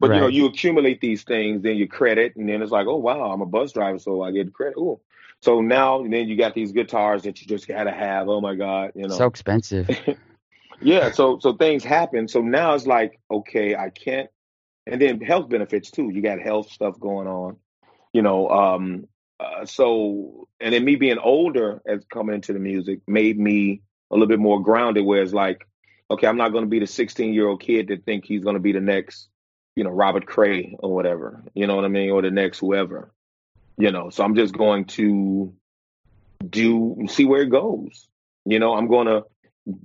But you know, you accumulate these things, then you credit, and then it's like, oh wow, I'm a bus driver, so I get credit. Ooh. So now, then you got these guitars that you just gotta have. Oh my god, you know. So expensive. yeah. So so things happen. So now it's like, okay, I can't. And then health benefits too. You got health stuff going on. You know. Um. Uh, so and then me being older as coming into the music made me a little bit more grounded. Where it's like, okay, I'm not going to be the 16 year old kid that think he's going to be the next you know, Robert Cray or whatever, you know what I mean, or the next whoever, you know. So I'm just going to do see where it goes. You know, I'm going to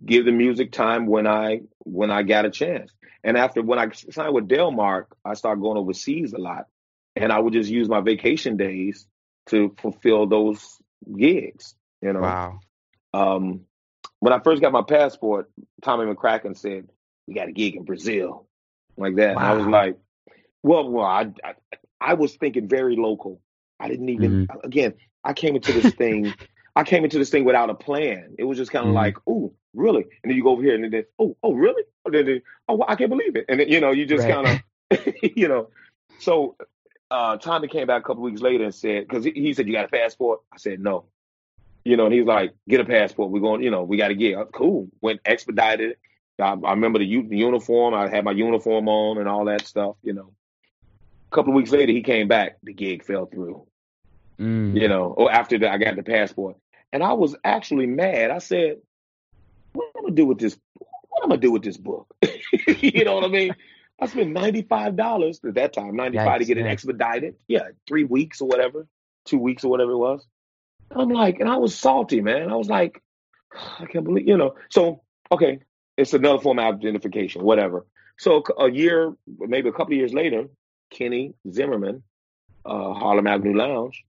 give the music time when I when I got a chance. And after when I signed with Delmark, I started going overseas a lot, and I would just use my vacation days to fulfill those gigs. You know, Wow. um, when I first got my passport, Tommy McCracken said, "We got a gig in Brazil," like that. And I was like, "Well, well, I, I, I was thinking very local. I didn't even. Again, I came into this thing. I came into this thing without a plan. It was just kind of Mhm. like, oh, really? And then you go over here, and then, oh, oh, really? And then, oh, I can't believe it. And then, you know, you just Right. kind of, you know. So uh, Tommy came back a couple weeks later and said, because he, he said, you got a passport? I said, no. You know, and he's like, get a passport. We're going, you know, we got to get. Cool. Went expedited it. I, I remember the, u- the uniform. I had my uniform on and all that stuff, you know. A couple of weeks later, he came back. The gig fell through, Mm. you know, or after the, I got the passport. And I was actually mad. I said, what am I gonna do with this? What am I gonna do with this book? you know what I mean? I spent ninety five dollars at that time, ninety five to get it expedited. Yeah, three weeks or whatever, two weeks or whatever it was. I'm like, and I was salty, man. I was like, I can't believe, you know. So okay, it's another form of identification, whatever. So a year, maybe a couple of years later, Kenny Zimmerman, uh, Harlem Avenue Lounge,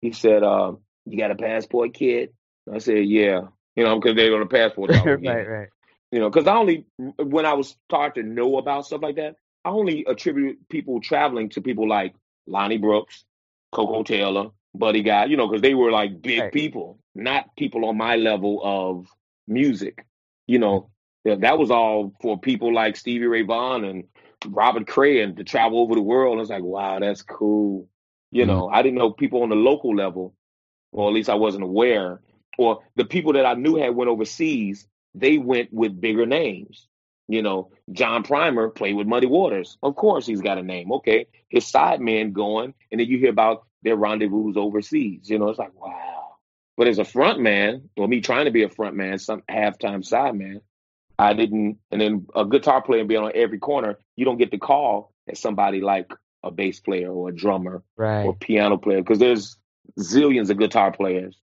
he said, uh, "You got a passport, kid?" I said, "Yeah." You know, because they're on the passport. right, right. You know, because I only when I was starting to know about stuff like that, I only attribute people traveling to people like Lonnie Brooks, Koko Taylor, Buddy Guy. You know, because they were like big Right. people, not people on my level of music. You know, that was all for people like Stevie Ray Vaughan and Robert Cray and to travel over the world. I was like, wow, that's cool. You mm-hmm. know, I didn't know people on the local level, or at least I wasn't aware, or the people that I knew had went overseas. They went with bigger names. You know, John Primer played with Muddy Waters. Of course, he's got a name. Okay, his side men going, and then you hear about their rendezvous overseas. You know, it's like wow. But as a front man, or me trying to be a front man, some halftime side man, I didn't. And then a guitar player being on every corner, you don't get the call as somebody like a bass player or a drummer Right. or piano player because there's zillions of guitar players,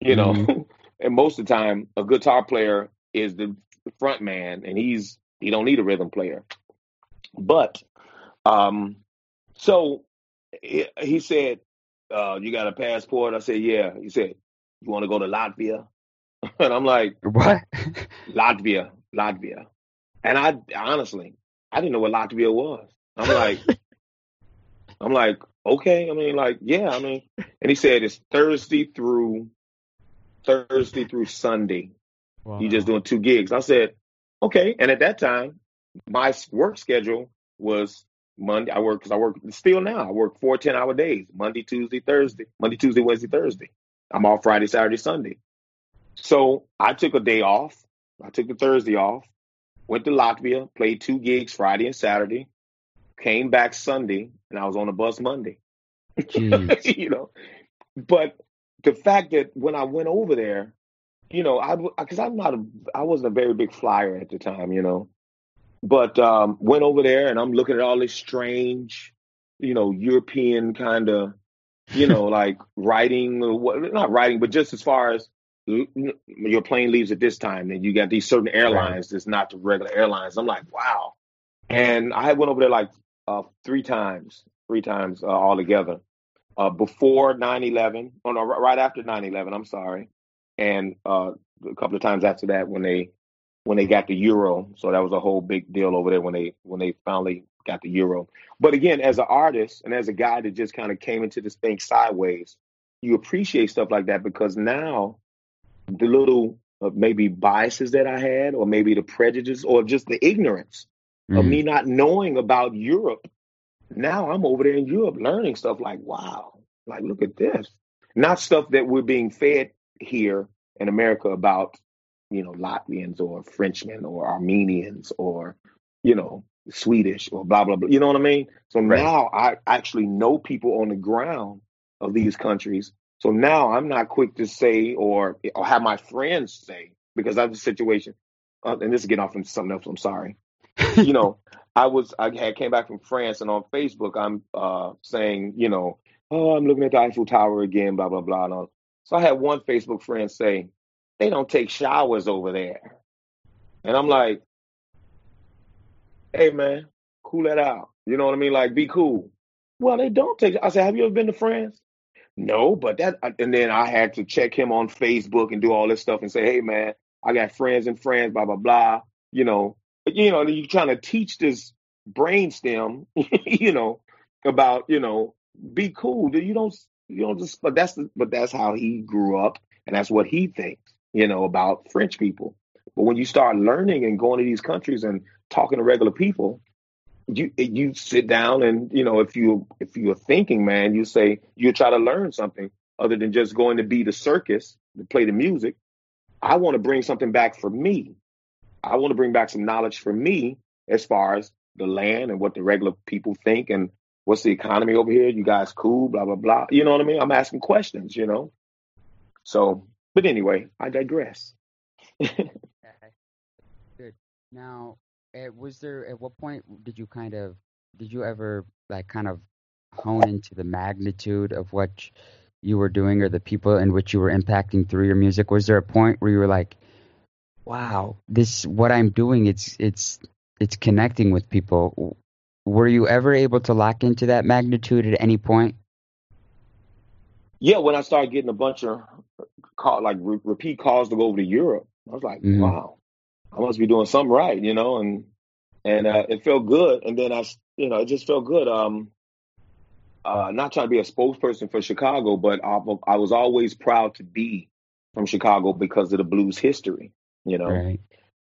you know. and most of the time, a guitar player is the front man, and he's he don't need a rhythm player. But um, so he, he said, uh, "You got a passport?" I said, "Yeah." He said, "You want to go to Latvia?" and I'm like, What? "Latvia, Latvia," and I honestly, I didn't know what Latvia was. I'm like, I'm like, okay. I mean, like, yeah. I mean, and he said it's Thursday through Thursday through Sunday. Wow. You just doing two gigs. I said, okay. And at that time, my work schedule was Monday. I work because I work still now. I work four 10 hour days Monday, Tuesday, Thursday, Monday, Tuesday, Wednesday, Thursday. I'm off Friday, Saturday, Sunday. So I took a day off. I took the Thursday off, went to Latvia, played two gigs Friday and Saturday, came back Sunday, and I was on the bus Monday. You know, but the fact that when I went over there, you know, I because I'm not a I wasn't a very big flyer at the time, you know, but um, went over there and I'm looking at all this strange, you know, European kind of, you know, like writing, or what, not writing, but just as far as your plane leaves at this time, and you got these certain airlines that's not the regular airlines. I'm like, wow. And I went over there like uh, three times, three times uh, altogether. Uh, before 9/11, oh no, right after 9/11. I'm sorry, and uh, a couple of times after that when they when they got the euro. So that was a whole big deal over there when they when they finally got the euro. But again, as an artist and as a guy that just kind of came into this thing sideways, you appreciate stuff like that because now the little uh, maybe biases that I had, or maybe the prejudice, or just the ignorance of Mm. me not knowing about Europe. Now I'm over there in Europe learning stuff like, wow, like look at this. Not stuff that we're being fed here in America about, you know, Latvians or Frenchmen or Armenians or, you know, Swedish or blah blah blah. You know what I mean? So Right. now I actually know people on the ground of these countries. So now I'm not quick to say or or have my friends say because that's the situation. Uh, and this is getting off into something else. I'm sorry you know, I was I had came back from France and on Facebook I'm uh saying, you know, oh I'm looking at the Eiffel Tower again, blah blah blah. And all. So I had one Facebook friend say, they don't take showers over there. And I'm like, hey man, cool that out. You know what I mean? Like be cool. Well, they don't take I said, have you ever been to France? No, but that uh, and then I had to check him on Facebook and do all this stuff and say, hey man, I got friends and friends, blah blah blah. You know, you know, you're trying to teach this brainstem, you know, about you know, be cool. You don't, you don't just. But that's the, but that's how he grew up, and that's what he thinks, you know, about French people. But when you start learning and going to these countries and talking to regular people, you you sit down and you know if you if you're thinking man, you say you try to learn something other than just going to be the circus to play the music. I want to bring something back for me. I want to bring back some knowledge for me as far as the land and what the regular people think and what's the economy over here. You guys cool, blah blah blah. You know what I mean? I'm asking questions, you know. So, but anyway, I digress. Okay. Good. Now, was there at what point did you kind of did you ever like kind of hone into the magnitude of what you were doing or the people in which you were impacting through your music? Was there a point where you were like, "Wow, this what I'm doing it's it's it's connecting with people." Were you ever able to lock into that magnitude at any point? Yeah, when I started getting a bunch of call like re- repeat calls to go over to Europe, I was like, Mhm. wow, I must be doing something right, you know, and and uh, it felt good. And then I, you know, it just felt good. Um, uh, not trying to be a spokesperson for Chicago, but I, I was always proud to be from Chicago because of the blues history, you know. Right.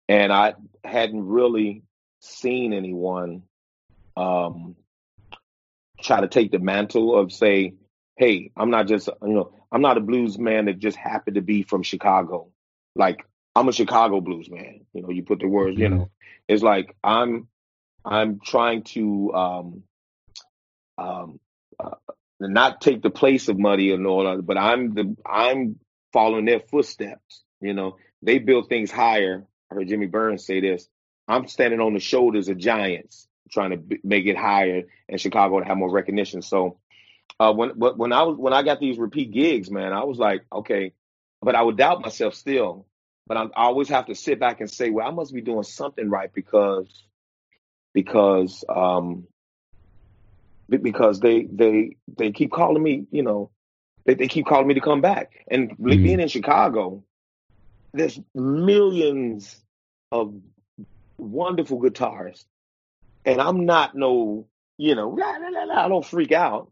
And I hadn't really seen anyone um, try to take the mantle of say, hey, I'm not just, you know, I'm not a blues man that just happened to be from Chicago. Like I'm a Chicago blues man. You know, you put the words, you Mhm. know, it's like I'm, I'm trying to, um, um, uh, not take the place of Muddy and all that, but I'm the, I'm following their footsteps. You know, they build things higher. I heard Jimmy Burns say this. I'm standing on the shoulders of giants, trying to b- make it higher in Chicago to have more recognition. So, uh, when but when I was when I got these repeat gigs, man, I was like, okay, but I would doubt myself still. But I, I always have to sit back and say, well, I must be doing something right because because um because they they they keep calling me, you know, they, they keep calling me to come back. And Mhm. being in Chicago, there's millions of wonderful guitarists, and I'm not no, you know, I don't freak out.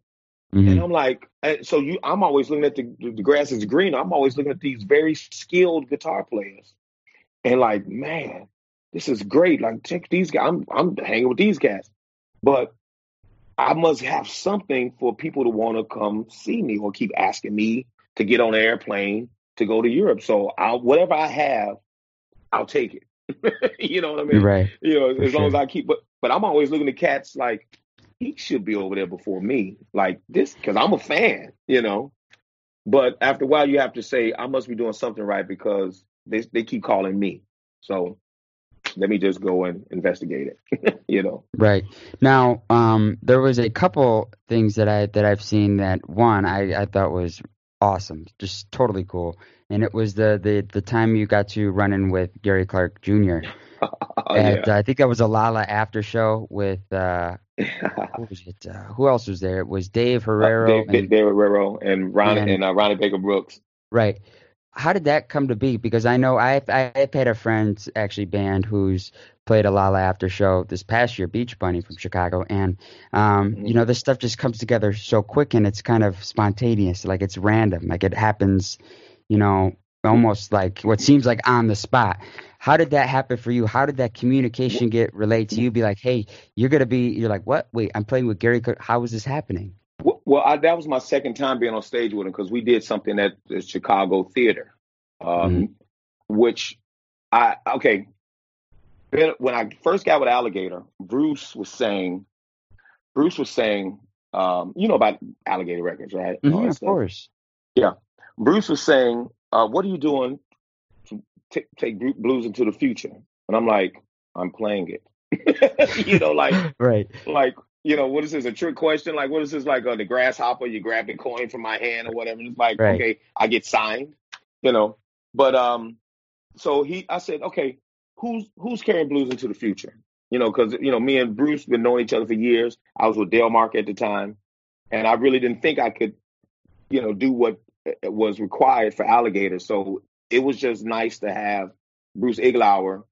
And Mhm. I'm like, and so you, I'm always looking at the, the grass is green. I'm always looking at these very skilled guitar players, and like, man, this is great. Like, check these guys. I'm, I'm hanging with these guys, but I must have something for people to want to come see me or keep asking me to get on an airplane to go to Europe. So I'll, whatever I have, I'll take it. you know what I mean? Right. You know, For as long as. I keep, but, but I'm always looking at cats like, he should be over there before me. Like this, cause I'm a fan, you know, but after a while you have to say, I must be doing something right because they, they keep calling me. So let me just go and investigate it, you know? Right. Now, um, there was a couple things that I that I've seen that one I, I thought was awesome, just totally cool. And it was the, the, the time you got to run in with Gary Clark Jr. Oh, at yeah. I think that was a Lolla after show with uh who was it? Uh, who else was there? It was Dave Uh, Herrero Dave, Dave, and Dave Herrero and Ronnie and and uh, Ronnie Baker Brooks. right. How did that come to be? Because I know I've I've had a friend actually band who's played a Lolla after show this past year, Beach Bunny from Chicago, and um, Mhm. you know this stuff just comes together so quick and it's kind of spontaneous, like it's random, like it happens, you know, almost like what seems like on the spot. How did that happen for you? How did that communication get relayed to you? Be like, hey, you're gonna be. You're like, what? Wait, I'm playing with Gary. Cook. How is this happening? Well, I, that was my second time being on stage with him because we did something at the Chicago Theater, um, which I okay. When I first got with Alligator, Bruce was saying, Bruce was saying, um, you know about Alligator Records, right? Mhm, of course. Bruce was saying, uh, "What are you doing take blues into the future?" And I'm like, "I'm playing it." you know, like right. like you know what is this a trick question like what is this like uh, the grasshopper you grab the coin from my hand or whatever it's like Right. okay i get signed you know but um so he i said okay who's who's carrying blues into the future you know because you know me and bruce been knowing each other for years i was with Delmark at the time and i really didn't think i could you know do what uh, was required for alligator so it was just nice to have bruce iglauer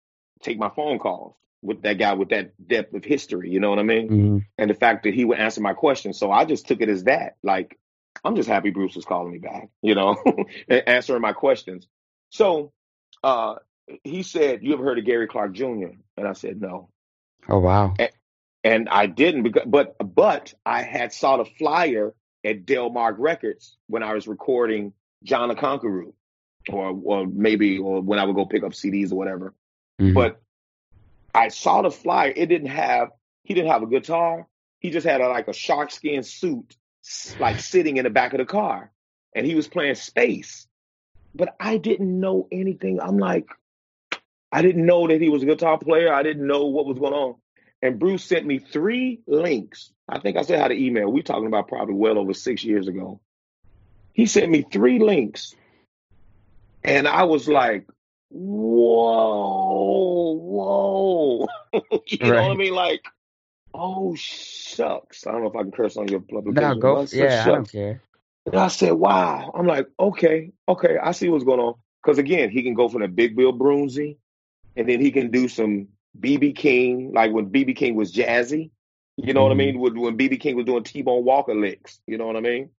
take my phone calls with that guy with that depth of history you know what i mean hmm and the fact that he would answer my questions. So I just took it as that. Like, I'm just happy Bruce was calling me back, you know, and answering my questions. So uh, he said, You ever heard of Gary Clark Jr.? And I said, No. Oh wow. And I didn't, because, but but I had saw the flyer at Delmark Records when I was recording John the Conqueror, or or maybe or when I would go pick up CDs or whatever. Mhm. But I saw the flyer. It didn't have. He didn't have a guitar. He just had a, like a shark skin suit, like sitting in the back of the car, and he was playing space. But I didn't know anything. I'm like, I didn't know that he was a guitar player. I didn't know what was going on. And Bruce sent me three links. I think I said how to email. We're talking about probably well over six years ago. He sent me three links, and I was like, whoa, whoa. you know what I mean? Like, oh shucks. I don't know if I can curse on your no, go. but I f- said, Yeah, I don't care. And I said, wow. I'm like, okay, okay, I see what's going on. Because again, he can go from the Big Bill Broonzy, and then he can do some BB King, like when BB King was jazzy. You know what I Mhm. mean? When, when BB King was doing T-Bone Walker licks. You know what I mean?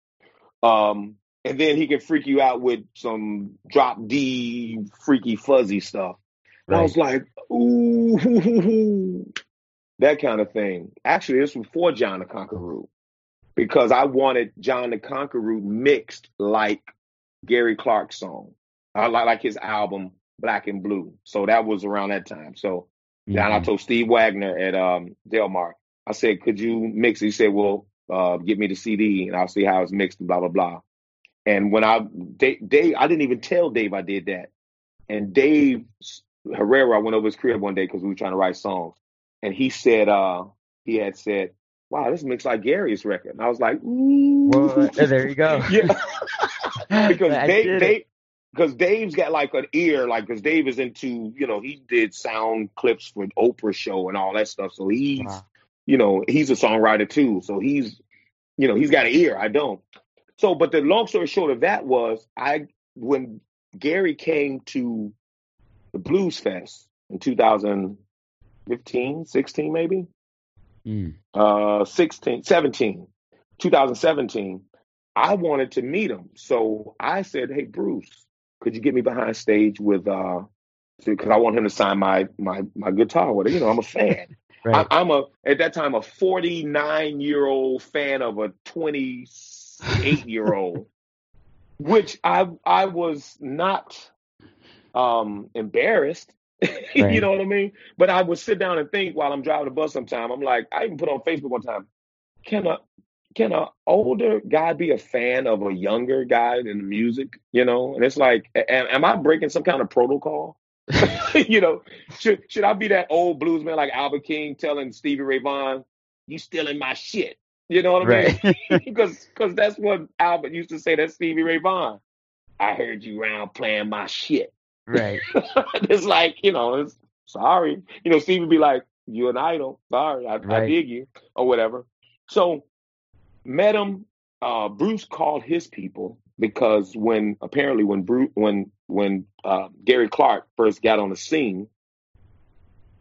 Um, and then he can freak you out with some drop D freaky fuzzy stuff. And I was like, ooh, that kind of thing. Actually, this was before John the Conqueror because I wanted John the Conqueror mixed like Gary Clark's song. I like, like his album Black and Blue. So that was around that time. So then I Mhm. told Steve Wagner at um Delmark, I said, could you mix it? He said, well, uh, get me the CD and I'll see how it's mixed and blah, blah, blah. And when I, Dave, Dave, I didn't even tell Dave I did that. And Dave Herrero, I went over his crib one day because we were trying to write songs. And he said, uh, he had said, wow, this mixed like Gary's record. And I was like, ooh. Well, there you go. yeah. because I Dave, Dave because Dave's got like an ear, like because Dave is into, you know, he did sound clips for Oprah show and all that stuff. So he's, Wow. you know, he's a songwriter too. So he's, you know, he's got an ear. I don't. So, but the long story short of that was, I when Gary came to the Blues Fest in 2015, 16 maybe, Mm. uh, 16, 17. 2017, I wanted to meet him. So I said, "Hey, Bruce, could you get me behind stage with uh because I want him to sign my my my guitar with it. You know, I'm a fan. Right. I, I'm a at that time a 49 year old fan of a 28 year old, which I I was not um embarrassed. you know what I mean? But I would sit down and think while I'm driving the bus. Sometime I'm like, I even put on Facebook one time. Can a can a older guy be a fan of a younger guy in the music? You know, and it's like, a- am I breaking some kind of protocol? you know, should should I be that old bluesman like Albert King telling Stevie Ray Vaughan, "You stealing my shit"? You know what I mean? Right. Because because that's what Albert used to say. That Stevie Ray Vaughan. I heard you around playing my shit. right. it's like you know, it's sorry. You know, Stevie be like, "You an idol? Sorry, I, I dig you or whatever." So met him. Uh, Bruce called his people because when apparently when Bruce when when uh, Gary Clark first got on the scene,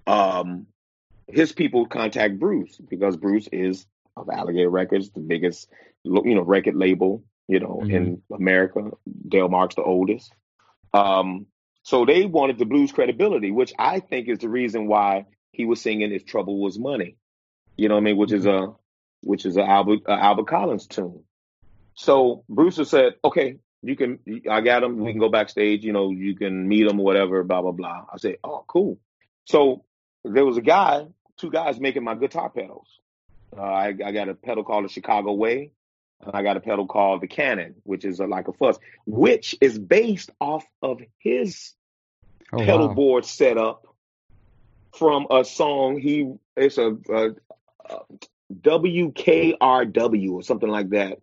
um, his people contact Bruce because Bruce is of Alligator Records, the biggest you know record label you know in America. Delmark's the oldest. Um, so they wanted the blues credibility, which I think is the reason why he was singing "If Trouble Was Money." You know what I mean? Which is a which is a Albert a Albert Collins tune. So Brewster said, "Okay, you can. I got him. We can go backstage. You know, you can meet him, whatever. Blah blah blah." I said, "Oh, cool." So there was a guy, two guys making my guitar pedals. Uh, I, I got a pedal called the Chicago Way, and I got a pedal called the Cannon, which is a, like a fuzz, which is based off of his Oh pedal wow. board setup from a song he it's a, a, a WKRW or something like that.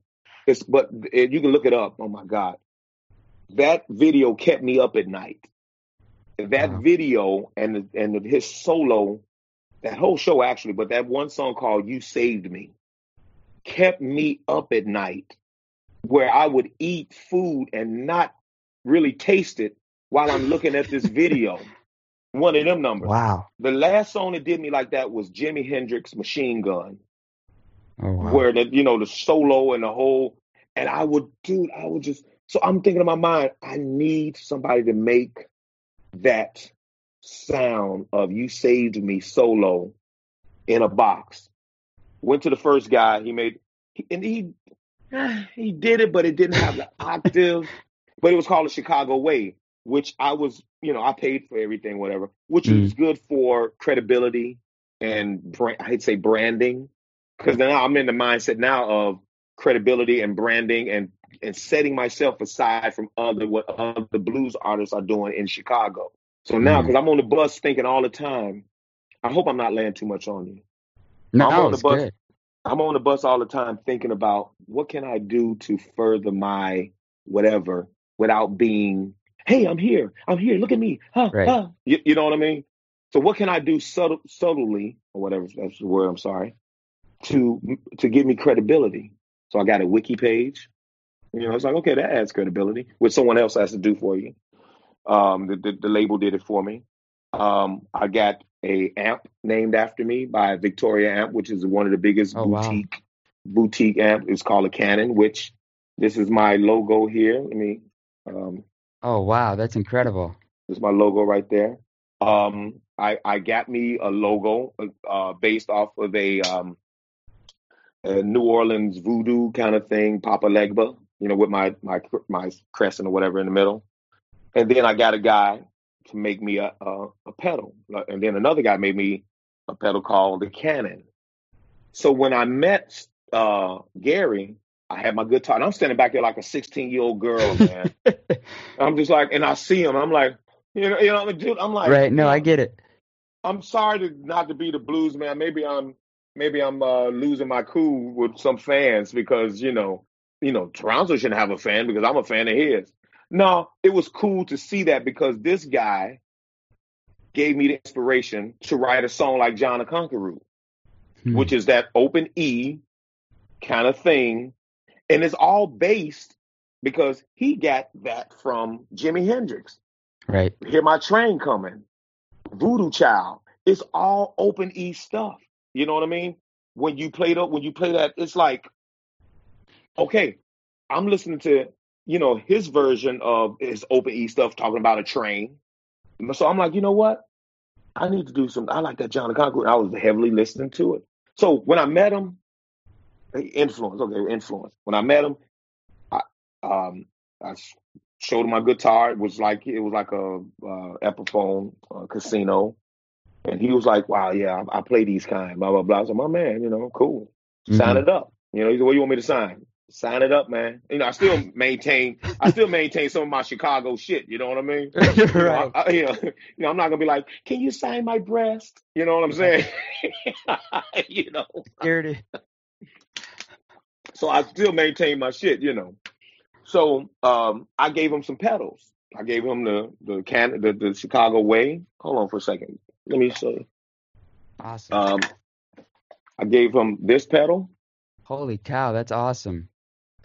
It's but it, you can look it up. Oh my god, that video kept me up at night. That Wow. video and and his solo, that whole show actually, but that one song called "You Saved Me" kept me up at night, where I would eat food and not really taste it while I'm looking at this video. One of them numbers. Wow. The last song that did me like that was Jimi Hendrix Machine Gun, Oh wow. where the you know the solo and the whole and I would dude, I would just so I'm thinking in my mind, I need somebody to make that sound of you saved me solo in a box. Went to the first guy, he made and he he did it, but it didn't have the octave. But it was called the Chicago Way, which I was, you know, I paid for everything, whatever, which Mm. is good for credibility and brand, I'd say branding, because now I'm in the mindset now of credibility and branding and and setting myself aside from other what other blues artists are doing in Chicago. So now, Mm. because I'm on the bus thinking all the time, I hope I'm not laying too much on you. No, I'm on the bus. good. I'm on the bus all the time thinking about what can I do to further my whatever without being, hey, I'm here, I'm here, look at me, huh, Right. huh. You, you know what I mean? So what can I do subtle, subtly or whatever that's the word? I'm sorry to to give me credibility. So I got a wiki page. You know, it's like okay, that adds credibility, which someone else has to do for you. Um, the, the, the label did it for me. Um, I got a amp named after me by Victoria Amp, which is one of the biggest Oh wow. boutique boutique amp. It's called a Cannon, which this is my logo here. Let me um Oh wow, that's incredible. this is my logo right there. Um I I got me a logo uh based off of a um a New Orleans voodoo kind of thing, Papa Legba, you know, with my my my crescent or whatever in the middle. And then I got a guy to make me a, a, a pedal. And then another guy made me a pedal called the Cannon. So when I met uh, Gary, I had my guitar, and I'm standing back there like a 16 year old girl, man. I'm just like, and I see him, I'm like, you know, you know, dude, I'm like, right. No, I get it. I'm sorry to not to be the blues man. Maybe I'm maybe I'm uh, losing my cool with some fans because you know you know Toronzo shouldn't have a fan because I'm a fan of his. No, it was cool to see that because this guy gave me the inspiration to write a song like John the Conqueror, Hmm. which is that open E kind of thing, and it's all based because he got that from Jimi Hendrix. Right. Hear my train coming. Voodoo Child. It's all open E stuff. You know what I mean? When you play the, when you play that, it's like okay, I'm listening to, you know, his version of his open E stuff talking about a train. So I'm like, you know what? I need to do some. I like that John the Conqueror. I was heavily listening to it. So when I met him, influence. Okay, influence. When I met him, I um I showed him my guitar. It was like it was like a uh, Epiphone uh, casino, and he was like, "Wow, yeah, I, I play these kind." Blah blah blah. I said, "My man, you know, cool. Sign Mhm. it up." You know, he said, "What do you want me to sign?" Sign it up, man. You know, I still maintain. I still maintain some of my Chicago shit. You know what I mean? You know. I, I, you, know, you know, I'm not gonna be like, "Can you sign my breast?" You know what I'm saying? you know. Security. So I still maintain my shit, you know. So um, I gave him some pedals. I gave him the the can the, the Chicago way. Hold on for a second. Let me see. Awesome. Um, I gave him this pedal, Holy cow, that's awesome.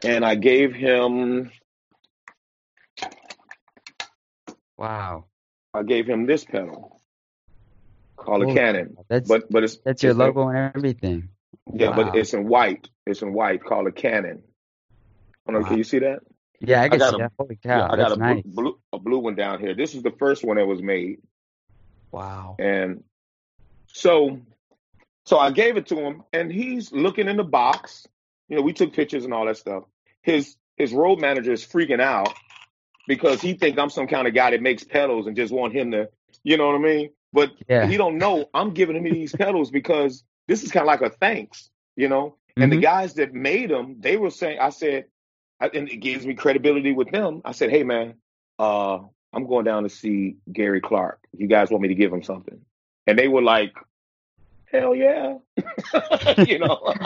And I gave him Wow. I gave him this pedal called a Holy Cannon. That's But but it's that's your it's in, logo and everything. yeah, but it's in white. It's in white called a Cannon. Hold on, Wow. can you see that? Yeah, I I got see a that. Holy yeah, cow, I got that's a blue, nice. blue a blue one down here. This is the first one that was made, Wow. and so So I gave it to him, and he's looking in the box. You know, we took pictures and all that stuff. His his road manager is freaking out because he think I'm some kind of guy that makes pedals and just want him to, you know what I mean? But Yeah. he don't know I'm giving him these pedals because this is kind of like a thanks, you know. And the Mhm. guys that made them, they were saying, I said, I, and it gives me credibility with them. I said, hey man, uh, I'm going down to see Gary Clark. You guys want me to give him something? And they were like, hell yeah, you know.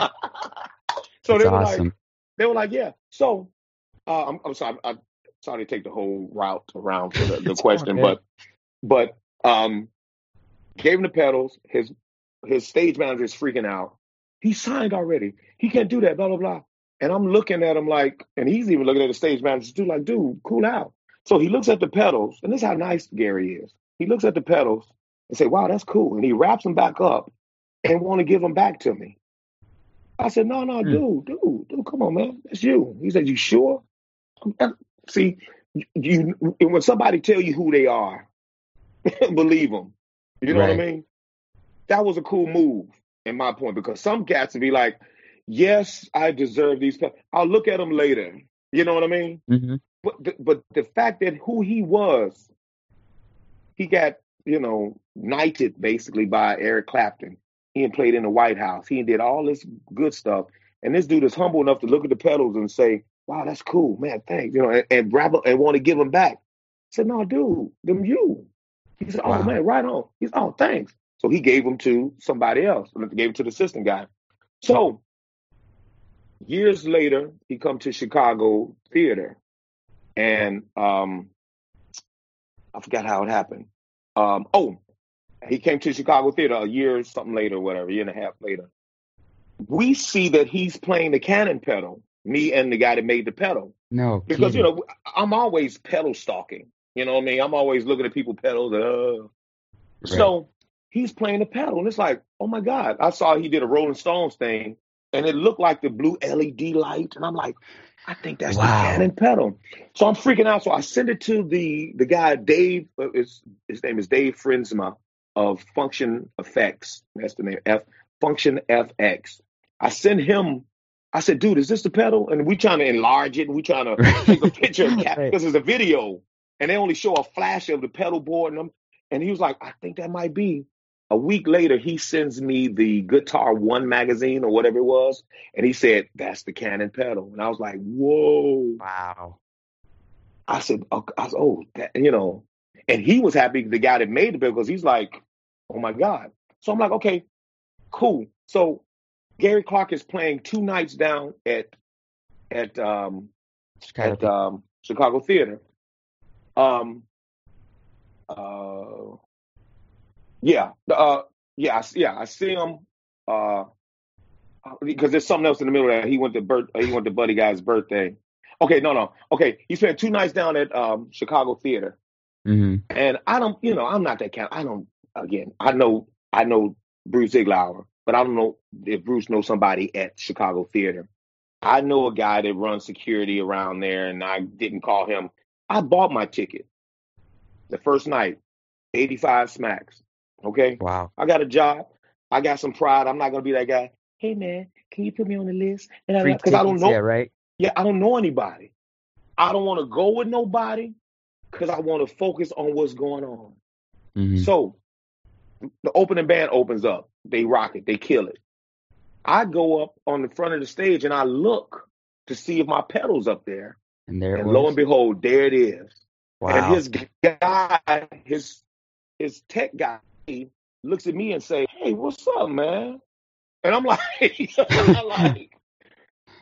so That's they were like, awesome. They were like, yeah. So uh, I'm, I'm sorry, I'm sorry to take the whole route around for the, the question, but but um, gave him the pedals. His his stage manager is freaking out. He signed already. He can't do that. Blah blah blah. And I'm looking at him like, and he's even looking at the stage manager too, like, dude, cool out. So he looks at the pedals, and this is how nice Gary is. He looks at the pedals and say, wow, that's cool. And he wraps them back up and want to give them back to me. I said, no, no, Hmm. dude, dude, dude, come on, man, that's you. He said, you sure? See, you when somebody tell you who they are, believe them. You know what I mean? That was a cool move, in my point, because some cats would be like, yes, I deserve these. I'll look at them later. You know what I mean? Mhm. But the, but the fact that who he was, he got you know knighted basically by Eric Clapton. He had played in the White House. He did all this good stuff, and this dude is humble enough to look at the pedals and say, "Wow, that's cool, man. Thanks." You know, and, and wrap up and want to give them back. I said, "No, dude, them you." He said, "Oh Wow. man, right on." He's, "Oh, thanks." So he gave them to somebody else. Gave it to the assistant guy. So years later, he come to Chicago theater, and um, I forgot how it happened. Um, oh, he came to Chicago theater a year, or something later, whatever, year and a half later. We see that he's playing the cannon pedal. Me and the guy that made the pedal, No because you know I'm always pedal stalking. You know what I mean? I'm always looking at people pedals. Uh, Right. so he's playing the pedal, and it's like, oh my god! I saw he did a Rolling Stones thing, and it looked like the blue LED light, and I'm like, I think that's the cannon pedal. So I'm freaking out. So I send it to the the guy Dave. Uh, his, his name is Dave Frinsma of Function Effects. That's the name. F Function FX. I sent him. I said, dude, is this the pedal? And we trying to enlarge it, and we trying to take a picture Right. because it's a video, and they only show a flash of the pedal board, and I'm, and he was like, I think that might be. A week later, he sends me the Guitar One magazine or whatever it was, and he said, That's the Cannon pedal. And I was like, Whoa. Wow. I said, oh, I was, oh that, you know. And he was happy, the guy that made the pedal, because he's like, Oh my God. So I'm like, Okay, cool. So Gary Clark is playing two nights down at at um Chicago at um Chicago Theater. Um uh yeah, uh yeah, I, yeah, I see him uh because there's something else in the middle of that. He went to birth he went to Buddy Guy's birthday. Okay, no, no. Okay, he spent two nights down at um Chicago Theater. hmm And I don't, you know, I'm not that kind. I don't. Again, I know, I know Bruce Iglauer, but I don't know if Bruce knows somebody at Chicago Theater. I know a guy that runs security around there, and I didn't call him. I bought my ticket the first night, 85 smacks. Okay. Wow. I got a job. I got some pride. I'm not gonna be that guy. Hey man, can you put me on the list? And Free because I don't know. yeah, right? Yeah, I don't know anybody. I don't want to go with nobody because I want to focus on what's going on. hmm So the opening band opens up. They rock it. They kill it. I go up on the front of the stage and I look to see if my pedal's up there. And there it And lo and behold, there it is. Wow. And his guy, his his tech guy, looks at me and say, "Hey, what's up, man?" And I'm like, I'm like,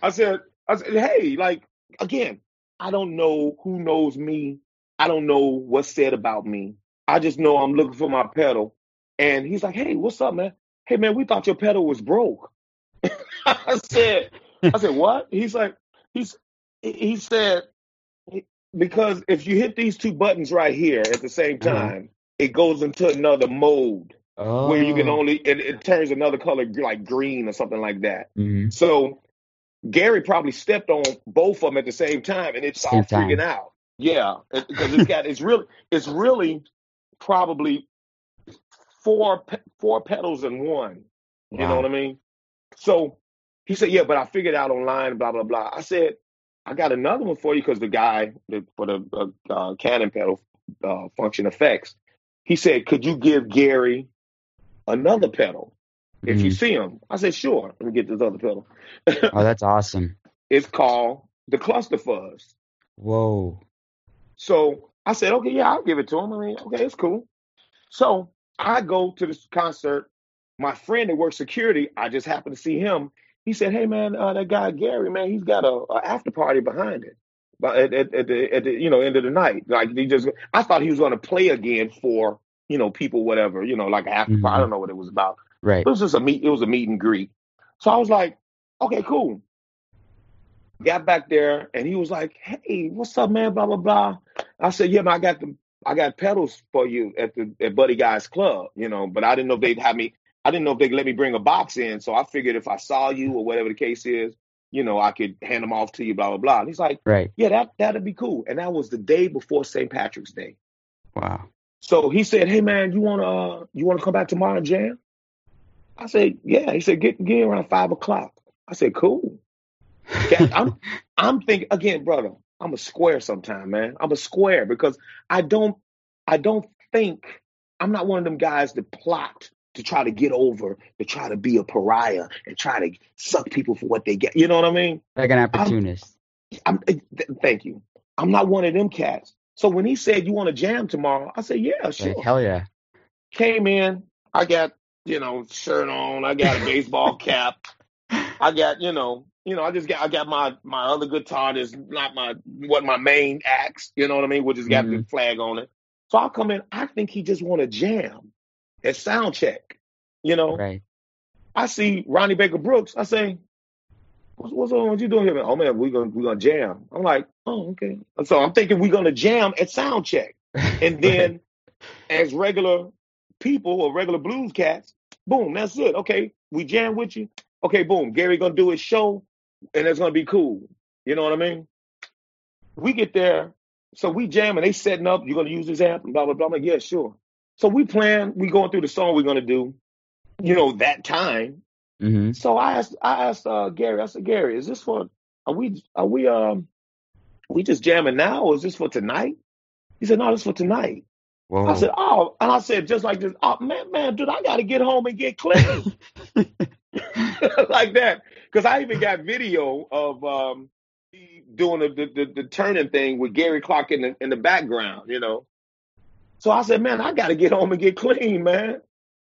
I said, I said, hey, like again, I don't know who knows me. I don't know what's said about me. I just know I'm looking for my pedal. And he's like, hey, what's up, man? Hey, man, we thought your pedal was broke. I said, I said, what? He's like, he's he said because if you hit these two buttons right here at the same Uh-huh. time, it goes into another mode where you can Oh. only it, it turns another color like green or something like that. hmm So Gary probably stepped on both of them at the same time, and it started freaking out. Yeah, because it's got it's really it's really probably four four pedals in one. You know what I mean? So he said, "Yeah, but I figured out online, blah blah blah." I said, "I got another one for you because the guy the, for the uh, uh, Cannon pedal uh, function effects." He said, "Could you give Gary another pedal if you hmm see him?" I said, "Sure. Let me get this other pedal." Oh, that's awesome. it's called the Cluster Fuzz. Whoa. So I said, okay, yeah, I'll give it to him. I mean, okay, it's cool. So I go to this concert. My friend that works security, I just happened to see him. He said, hey man, uh, that guy Gary, man, he's got a, a after party behind it. But at, at, at the at the you know end of the night, like he just, I thought he was going to play again for you know people, whatever, you know, like an after party. I don't know what it was about. Right. It was just a meet. It was a meet and greet. So I was like, okay, cool. Got back there, and he was like, "Hey, what's up, man?" Blah blah blah. I said, "Yeah, man, I got the I got pedals for you at the at Buddy Guy's club, you know." But I didn't know if they'd have me. I didn't know if they'd let me bring a box in. So I figured if I saw you or whatever the case is, you know, I could hand them off to you. Blah blah blah. And he's like, Right. "Yeah, that that'd be cool." And that was the day before St. Patrick's Day. Wow. So he said, "Hey, man, you wanna you wanna come back tomorrow and jam?" I said, "Yeah." He said, "Get get around five o'clock." I said, "Cool." I'm I'm thinking again, brother. I'm a square sometime, man. I'm a square because I don't I don't think I'm not one of them guys that plot to try to get over, to try to be a pariah and try to suck people for what they get. You know what I mean? like an I'm opportunist. I'm eh, th- thank you. I'm not one of them cats. So when he said you want to jam tomorrow, I said, Yeah, Like, sure. hell yeah. Came in, I got, you know, shirt on, I got a baseball cap, I got, you know, you know, I just got I got my my other guitar that's not my what my main axe, you know what I mean, which has got hmm the flag on it. So I come in, I think he just want to jam at sound check. You know, Right. I see Ronnie Baker Brooks. I say, what's, what's on? What you doing here? Man? Oh man, we gonna we gonna jam. I'm like, oh okay. So I'm thinking we're gonna jam at sound check, and then as regular people or regular blues cats, boom, that's it. Okay, we jam with you. Okay, boom, Gary gonna do his show, and it's gonna be cool. You know what I mean? We get there, so we jam, and they setting up. You're gonna use this amp, and blah blah blah. I'm like, yeah, sure. So we plan. We going through the song we're gonna do. You know that time. hmm So I asked, I asked uh, Gary. I said, Gary, is this for? Are we? Are we? Um, we just jamming now, or is this for tonight? He said, no, this for tonight. I said, oh, and I said just like this, oh man, man, dude, I got to get home and get clean like that, because I even got video of um doing the, the the the turning thing with Gary Clark in the in the background, you know. So I said, man, I got to get home and get clean, man,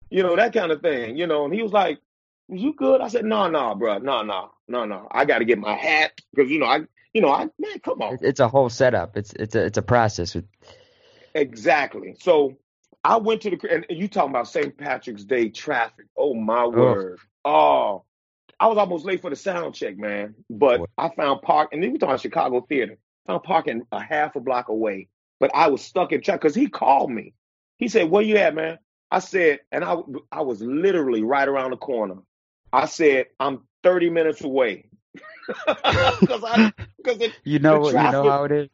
you know that kind of thing, you know. And he was like, "Was you good? I said, no, no, bro, no, no, no, no. I got to get my hat because you know I, you know, I man, come on. It's a whole setup. It's it's a it's a process. Exactly. So I went to the and you talking about St. Patrick's Day traffic. Oh my oh, word. Oh, I was almost late for the sound check, man. But boy. I found park and then we talking about Chicago theater. Found parking a half a block away. But I was stuck in traffic because he called me. He said, Where you at, man? I said, and I I was literally right around the corner. I said, I'm 30 minutes away. because I because you know the you know how it is.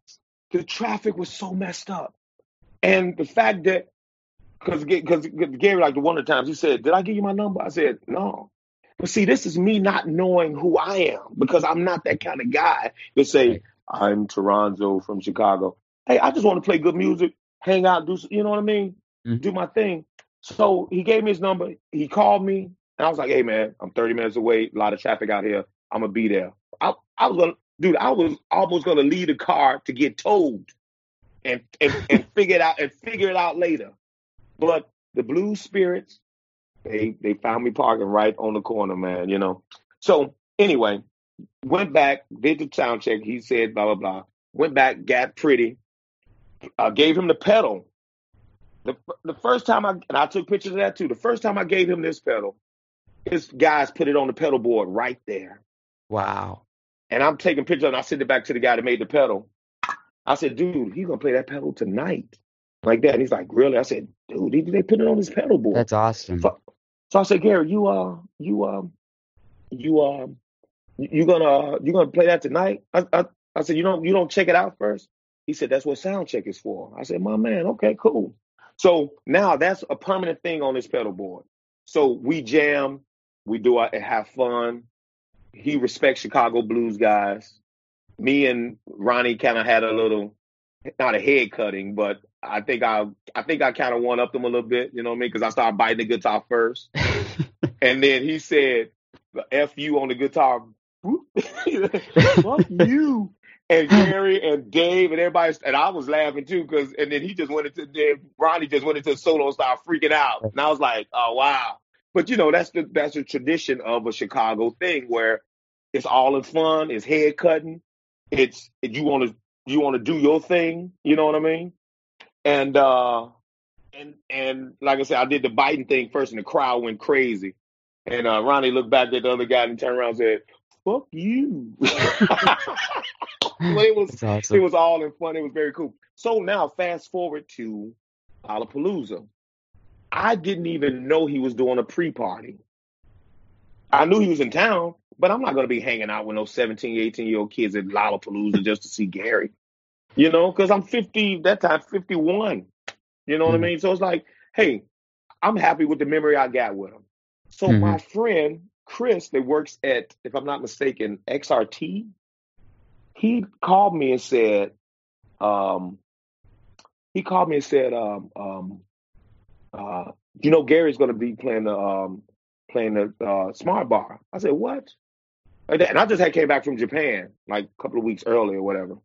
the traffic was so messed up, and the fact that because because Gary like the one of the times he said, "Did I give you my number?" I said, "No." But see, this is me not knowing who I am because I'm not that kind of guy to say I'm Toronzo from Chicago. Hey, I just want to play good music, hang out, do you know what I mean? Mhm. Do my thing. So he gave me his number. He called me, and I was like, "Hey, man, I'm 30 minutes away. A lot of traffic out here. I'm gonna be there." I, I was gonna, dude. I was almost gonna leave the car to get towed and and, and figure it out and figure it out later. But the Blue Spirits, they they found me parking right on the corner, man. You know. So anyway, went back, did the sound check. He said blah blah blah. Went back, got pretty. I gave him the pedal. The the first time I and I took pictures of that too. The first time I gave him this pedal, his guys put it on the pedal board right there. Wow. And I'm taking pictures and I send it back to the guy that made the pedal. I said, dude, he's gonna play that pedal tonight. Like that. And he's like, really? I said, dude, they, they put it on his pedal board. That's awesome. So, so I said, Gary, you uh you um you um you gonna you gonna play that tonight? I, I I said, you don't you don't check it out first? He said, that's what sound check is for. I said, my man, okay, cool. So now that's a permanent thing on this pedal board. So we jam, we do have fun. He respects Chicago blues guys. Me and Ronnie kind of had a little, not a head cutting, but I think I, I think I kind of one upped him a little bit. You know what I mean? Because I started biting the guitar first, and then he said, "F you" on the guitar. Fuck you. And Gary and Dave and everybody, and I was laughing too, because and then he just went into then Ronnie just went into the solo and started freaking out, and I was like, oh wow. But you know that's the that's the tradition of a Chicago thing where it's all in fun, it's head cutting, it's you want to you want to do your thing, you know what I mean? And uh and and like I said, I did the biting thing first, and the crowd went crazy. And uh, Ronnie looked back at the other guy and turned around and said, "Fuck you." Well, it was That's it was all in fun. It was very cool. So now, fast forward to Lollapalooza. I didn't even know he was doing a pre-party. I knew he was in town, but I'm not going to be hanging out with no 17, 18 year old kids at Lollapalooza just to see Gary. You know, because I'm 50, that time 51. You know what I Mhm. mean? So it's like, hey, I'm happy with the memory I got with him. So Mhm. my friend Chris, that works at, if I'm not mistaken, XRT, he called me and said, um, he called me and said, um, um, uh, you know, Gary's going to be playing the um, playing the uh, Smart Bar. I said, what? Like that. And I just had came back from Japan like a couple of weeks earlier, or whatever.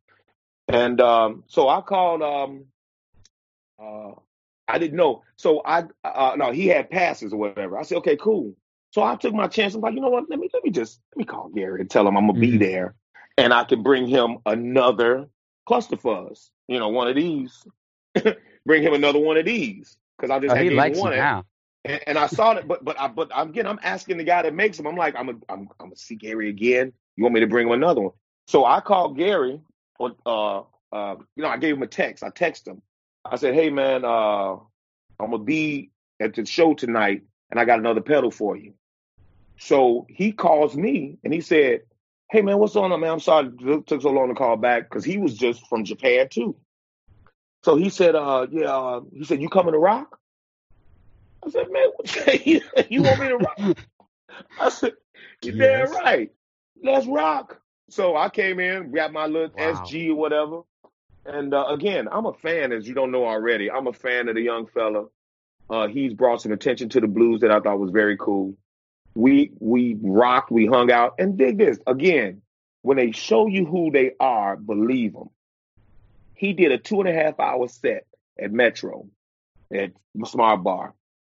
And um, so I called. Um, uh, I didn't know. So I uh, no, he had passes or whatever. I said, okay, cool. So I took my chance. I'm like, you know what? Let me let me just let me call Gary and tell him I'm gonna be Mhm. there, and I can bring him another cluster fuzz. You know, one of these. bring him another one of these because I just Oh, had he likes one. now. And, and I saw that, but but I but I'm again I'm asking the guy that makes them. I'm like I'm a, I'm I'm gonna see Gary again. You want me to bring him another one? So I called Gary. Or uh uh you know I gave him a text. I text him. I said, hey man, uh I'm gonna be at the show tonight, and I got another pedal for you. So he calls me and he said, hey man, what's on, man? I'm sorry it took so long to call back because he was just from Japan too. So he said, uh yeah, uh, he said you coming to rock? I said, man, what you, you want me to rock? I said, you damn Yes. right. Let's rock. So I came in, got my little Wow. SG or whatever. And uh, again, I'm a fan, as you don't know already. I'm a fan of the young fella. Uh, he's brought some attention to the blues that I thought was very cool. We we rocked, we hung out, and dig this again. When they show you who they are, believe them. He did a two and a half hour set at Metro at Smart Bar.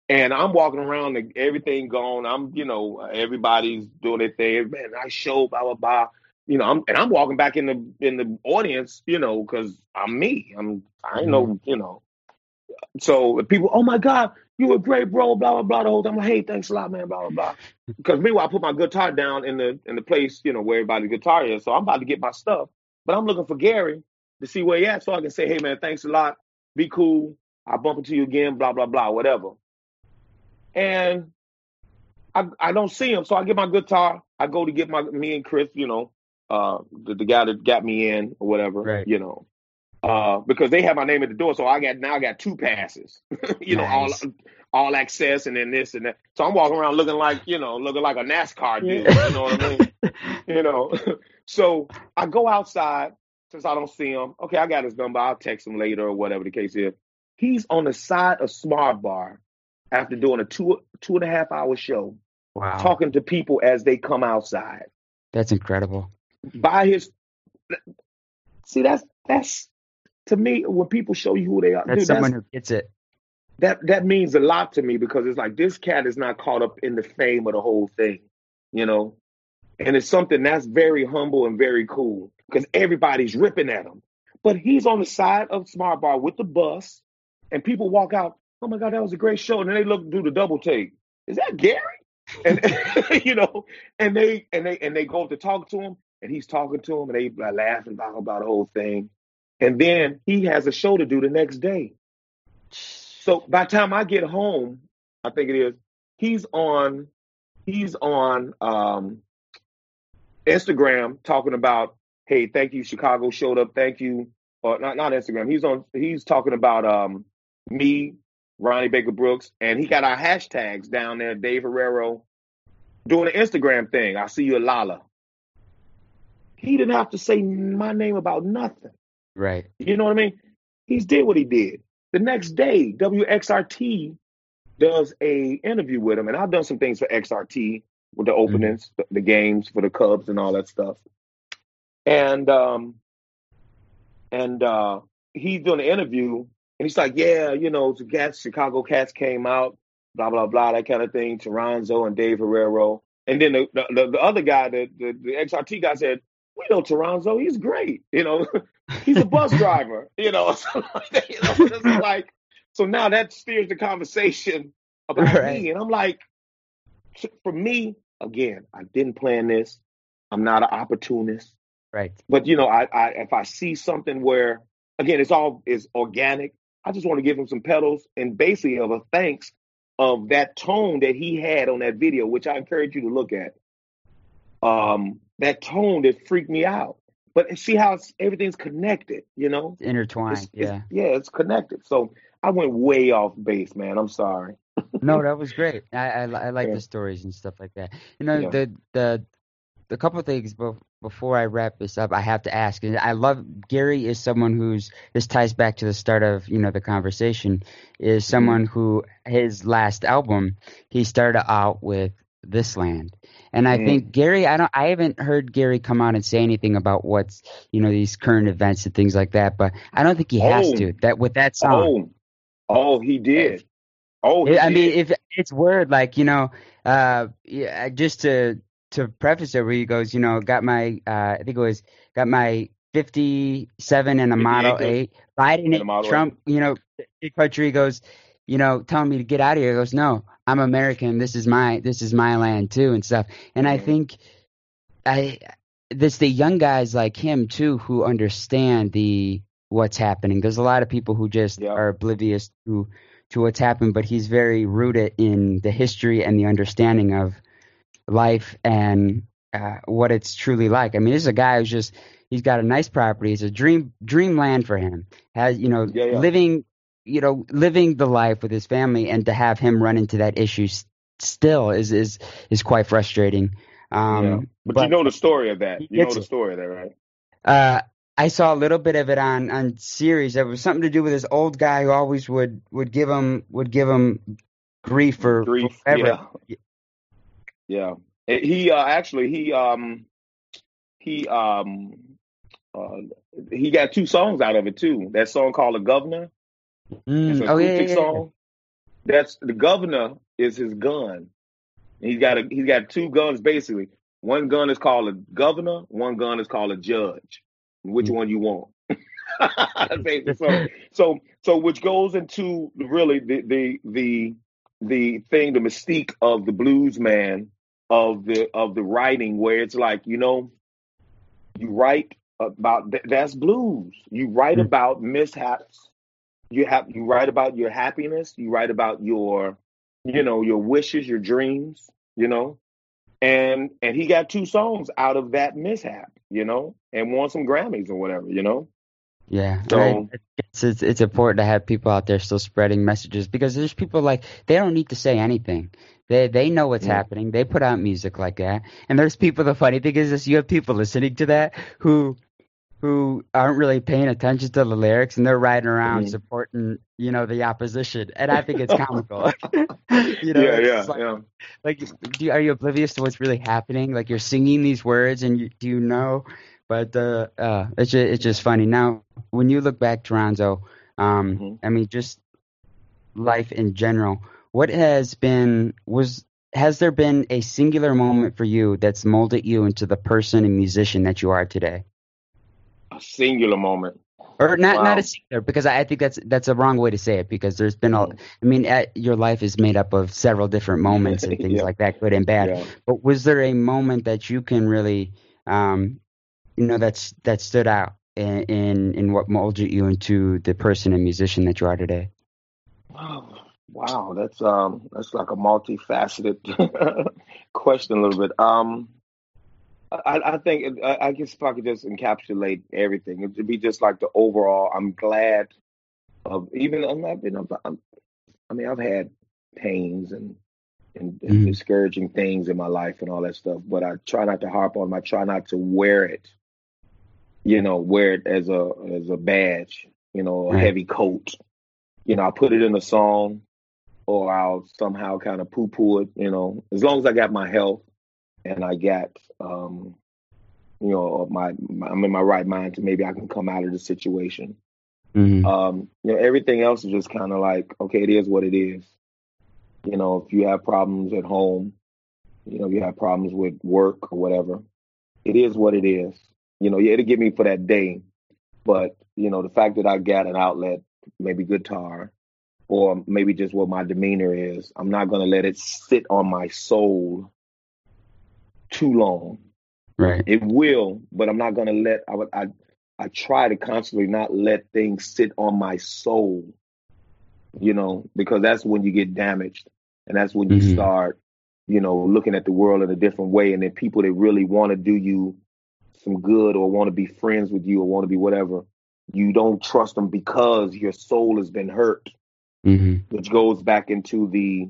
And I'm walking around, and everything gone. I'm, you know, everybody's doing their thing. Man, nice show, blah blah blah. You know, I'm and I'm walking back in the in the audience, you know, because I'm me. I'm I ain't Mhm. you know. So people, oh my God, you were great, bro, blah blah blah. The whole time, I'm like, hey, thanks a lot, man, blah blah blah. Because meanwhile, I put my guitar down in the in the place, you know, where everybody's guitar is. So I'm about to get my stuff, but I'm looking for Gary to see where he at, so I can say, hey man, thanks a lot, be cool. I'll bump into you again, blah blah blah, whatever. And I I don't see him, so I get my guitar. I go to get my me and Chris, you know, uh, the, the guy that got me in or whatever, Right. you know, uh, because they have my name at the door, so I got now I got two passes, you know, all all access and then this and that. So I'm walking around looking like you know, looking like a NASCAR dude, Yeah. you know what I mean? you know. so I go outside since I don't see him. Okay, I got his number. I'll text him later or whatever the case is. He's on the side of Smart Bar after doing a two two and a half hour show, wow, talking to people as they come outside. that's incredible. By his see, that's that's to me when people show you who they are. That's dude, someone that's, who gets it. that that means a lot to me because it's like this cat is not caught up in the fame of the whole thing, you know. And it's something that's very humble and very cool because everybody's ripping at him. But he's on the side of Smart Bar with the bus, and people walk out. Oh my God, that was a great show. And then they look do the double take. Is that Gary? And you know, and they and they and they go to talk to him, and he's talking to him, and they are laughing about about the whole thing. And then he has a show to do the next day. So by the time I get home, I think it is, he's on he's on um Instagram talking about, hey, thank you, Chicago showed up, thank you. Or not not Instagram. He's on he's talking about um me, Ronnie Baker Brooks, and he got our hashtags down there, Dave Herrero, doing an Instagram thing. I see you at Lolla. He didn't have to say my name about nothing. Right. You know what I mean? He's did what he did. The next day, WXRT does a interview with him, and I've done some things for XRT with the openings, the, the games for the Cubs, and all that stuff. And um, and uh, he's doing an interview, and he's like, "Yeah, you know, the Cats, Chicago Cats came out, blah blah blah, that kind of thing." Toronzo and Dave Herrero, and then the the, the other guy, the, the the XRT guy, said, "We know Toronzo, he's great, you know." he's a bus driver, you know. So, you know, it's like, so now that steers the conversation about Right. me, and I'm like, for me, again, I didn't plan this. I'm not an opportunist, Right. but you know, I, I if I see something where, again, it's all is organic. I just want to give him some pedals and basically of a thanks of that tone that he had on that video, which I encourage you to look at. Um, that tone that freaked me out. But see how it's, everything's connected, you know? Intertwined. It's, it's- yeah. yeah, it's connected. So I went way off base, man. I'm sorry. No, that was great. I I, I like Yeah. the stories and stuff like that. You know, Yeah. the the the couple of things bef- before I wrap this up, I have to ask. And I love Gary is someone who's this ties back to the start of you know the conversation. Is Mm-hmm. someone who his last album he started out with this land, and I Mm. think Gary. I don't. I haven't heard Gary come out and say anything about what's you know these current events and things like that. But I don't think he has Oh. to. That with that song. Oh, oh, he did. Oh, he I mean, if it's word like you know, uh, yeah, just to to preface it, where he goes, you know, got my, uh, I think it was got my fifty-seven and a Model acres Eight. Biden, and Model Trump, you know, country he goes, you know, telling me to get out of here. He goes, no, I'm American. This is my this is my land too, and stuff. And I Mhm. think, I this the young guys like him too who understand the what's happening. There's a lot of people who just Yeah. are oblivious to to what's happened, but he's very rooted in the history and the understanding of life and uh, what it's truly like. I mean, this is a guy who's just he's got a nice property. It's a dream dreamland for him. Has you know Yeah, yeah. living you know living the life with his family, and to have him run into that issue s- still is is is quite frustrating. Um, yeah. But, you know the story of that. You know the story of that, right? uh, I saw a little bit of it on on series. It was something to do with this old guy who always would would give him would give him grief for Grief. forever. Yeah. Yeah. Eh, He uh, actually he um he um uh, he got two songs out of it too. That song called "The Governor." It's Mm, an oh acoustic yeah, yeah. song. That's the governor is his gun. He's got a he's got two guns basically. One gun is called a governor. One gun is called a judge. Which Mm. one you want? So so so which goes into really the the the the thing, the mystique of the blues man of the of the writing, where it's like you know, you write about th- that's blues. You write Mm. about mishaps. You have you write about your happiness. You write about your you know your wishes, your dreams. You know, and and he got two songs out of that mishap, you know, and won some Grammys or whatever, you know. Yeah, So right. It's, it's it's important to have people out there still spreading messages because there's people like they don't need to say anything. They they know what's mm, happening. They put out music like that, and there's people. The funny thing is, this you have people listening to that who who aren't really paying attention to the lyrics, and they're riding around mm. supporting you know the opposition, and I think it's comical. you know, yeah, yeah, like yeah. like do you, are you oblivious to what's really happening? Like you're singing these words, and you, do you know? But uh, uh, it's just, it's just funny. Now, when you look back, Toronzo, um, hmm I mean, just life in general. What has been was has there been a singular moment for you that's molded you into the person and musician that you are today? A singular moment. Or not not a singular because I think that's that's a wrong way to say it because there's been a Mm. I mean uh, your life is made up of several different moments and things yeah, like that good and bad. yeah. But was there a moment that you can really um you know that's that stood out in in, in what molded you into the person and musician that you are today? Oh, wow, that's um that's like a multifaceted question a little bit. Um, I, I think it- I, I guess if I could just encapsulate everything, it would be just like the overall. I'm glad of even I'm not been. I'm, I mean, I've had pains and, and and Mhm. discouraging things in my life and all that stuff, but I try not to harp on. 'em. I try not to wear it. You know, wear it as a as a badge. You know, a Right. heavy coat. You know, I put it in a song, or I'll somehow kind of poo poo it. You know, as long as I got my health and I got um, you know, my, my I'm in my right mind to maybe I can come out of the situation. hmm Um, you know, everything else is just kind of like, okay, it is what it is. You know, if you have problems at home, you know, you have problems with work or whatever, it is what it is. You know, yeah, it'll get me for that day. But, you know, the fact that I got an outlet, maybe guitar, or maybe just what my demeanor is, I'm not going to let it sit on my soul too long. Right. It will, but I'm not going to let, I, I, I try to constantly not let things sit on my soul you know, because that's when you get damaged and that's when you hmm start, you know, looking at the world in a different way. And then people that really want to do you some good or want to be friends with you or want to be whatever, you don't trust them because your soul has been hurt, hmm which goes back into the,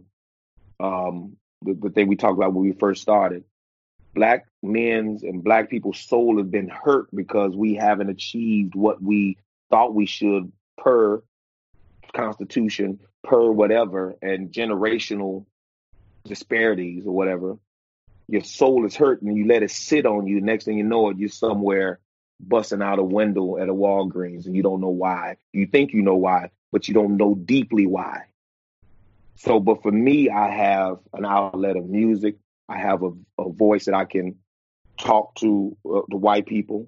um, the, the thing we talked about when we first started. Black men's and black people's soul has been hurt because we haven't achieved what we thought we should per constitution per whatever and generational disparities or whatever. Your soul is hurt and you let it sit on you. Next thing you know it you're somewhere busting out a window at a walgreens and you don't know why. You think you know why but you don't know deeply why so but for me i have an outlet of music i have a, a voice that i can talk to uh, the white people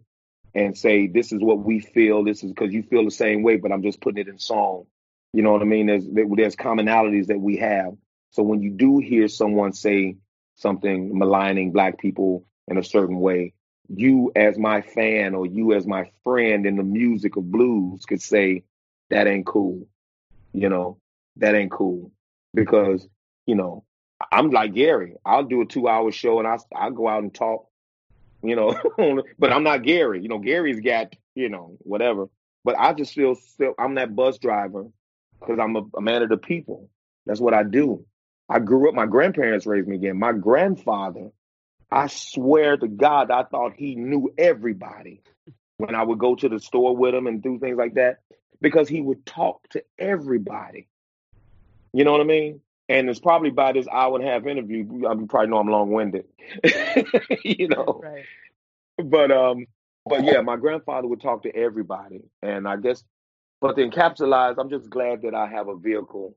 and say this is what we feel this is because you feel the same way but i'm just putting it in song you know what I mean? There's there's commonalities that we have. So when you do hear someone say something maligning black people in a certain way, you as my fan or you as my friend in the music of blues could say that ain't cool. You know, that ain't cool because you know I'm like Gary. I'll do a two hour show and I I go out and talk. You know, but I'm not Gary. You know, Gary's got you know whatever. But I just feel still I'm that bus driver because I'm a, a man of the people. That's what I do. I grew up, my grandparents raised me again. My grandfather, I swear to God, I thought he knew everybody when I would go to the store with him and do things like that because he would talk to everybody. You know what I mean? And it's probably by this hour and a half interview, mean, probably know I'm long winded, you know. Right. But um, but yeah, my grandfather would talk to everybody, and I guess, but to encapsulize, I'm just glad that I have a vehicle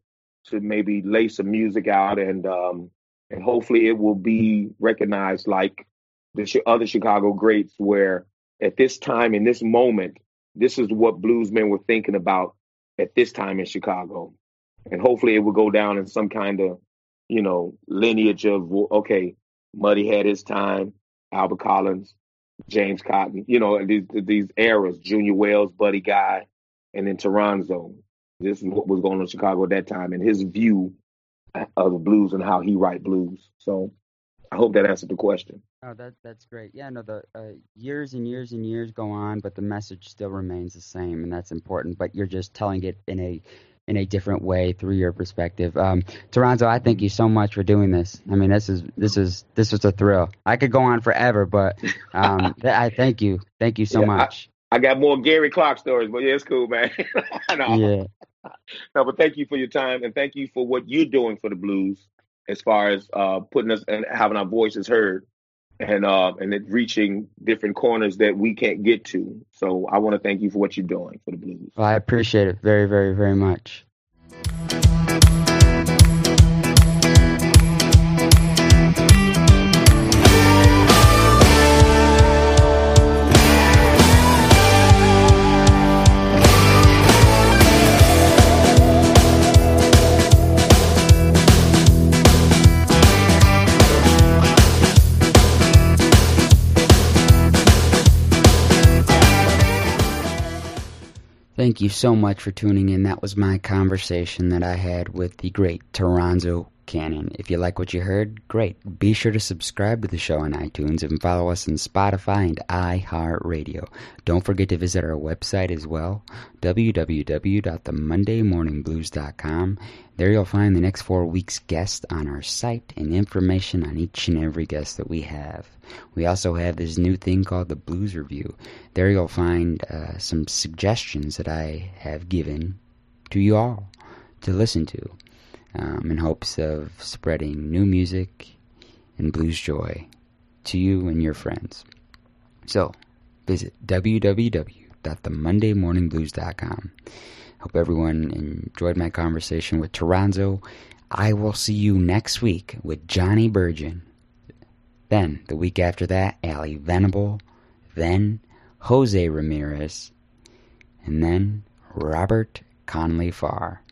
to maybe lay some music out, and um, and hopefully it will be recognized like the other Chicago greats, where at this time in this moment, this is what bluesmen were thinking about at this time in Chicago, and hopefully it will go down in some kind of, you know, lineage of okay, Muddy had his time, Albert Collins. James Cotton, you know, these these eras, Junior Wells, Buddy Guy, and then Toronzo. This is what was going on in Chicago at that time, and his view of the blues and how he write blues. So I hope that answered the question. Oh, that that's great. Yeah, no, the uh, years and years and years go on, but the message still remains the same, and that's important. But you're just telling it in a in a different way through your perspective. Um, Toronzo, I thank you so much for doing this. I mean, this is this is this was a thrill. I could go on forever, but um, I thank you, thank you so Yeah, much. I got more Gary Clark stories, but yeah, it's cool, man. no. Yeah, no, but thank you for your time and thank you for what you're doing for the blues as far as uh, putting us and having our voices heard and uh, and it reaching different corners that we can't get to. So I want to thank you for what you're doing for the blues. well, I appreciate it very, very, very much. Thank you so much for tuning in. That was my conversation that I had with the great Toronzo Cannon. If you like what you heard, great. Be sure to subscribe to the show on iTunes and follow us on Spotify and iHeartRadio. Don't forget to visit our website as well, www.themondaymorningblues.com. There you'll find the next four weeks' guests on our site and information on each and every guest that we have. We also have this new thing called the Blues Review. There you'll find uh, some suggestions that I have given to you all to listen to um, in hopes of spreading new music and blues joy to you and your friends. So, visit www.themondaymorningblues.com. Hope everyone enjoyed my conversation with Toronzo. I will see you next week with Johnny Burgin. Then, the week after that, Ally Venable. Then, Jose Ramirez. And then, Robert Connely Farr.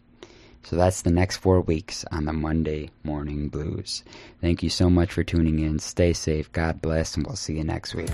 So that's the next four weeks on the Monday Morning Blues. Thank you so much for tuning in. Stay safe. God bless, and we'll see you next week.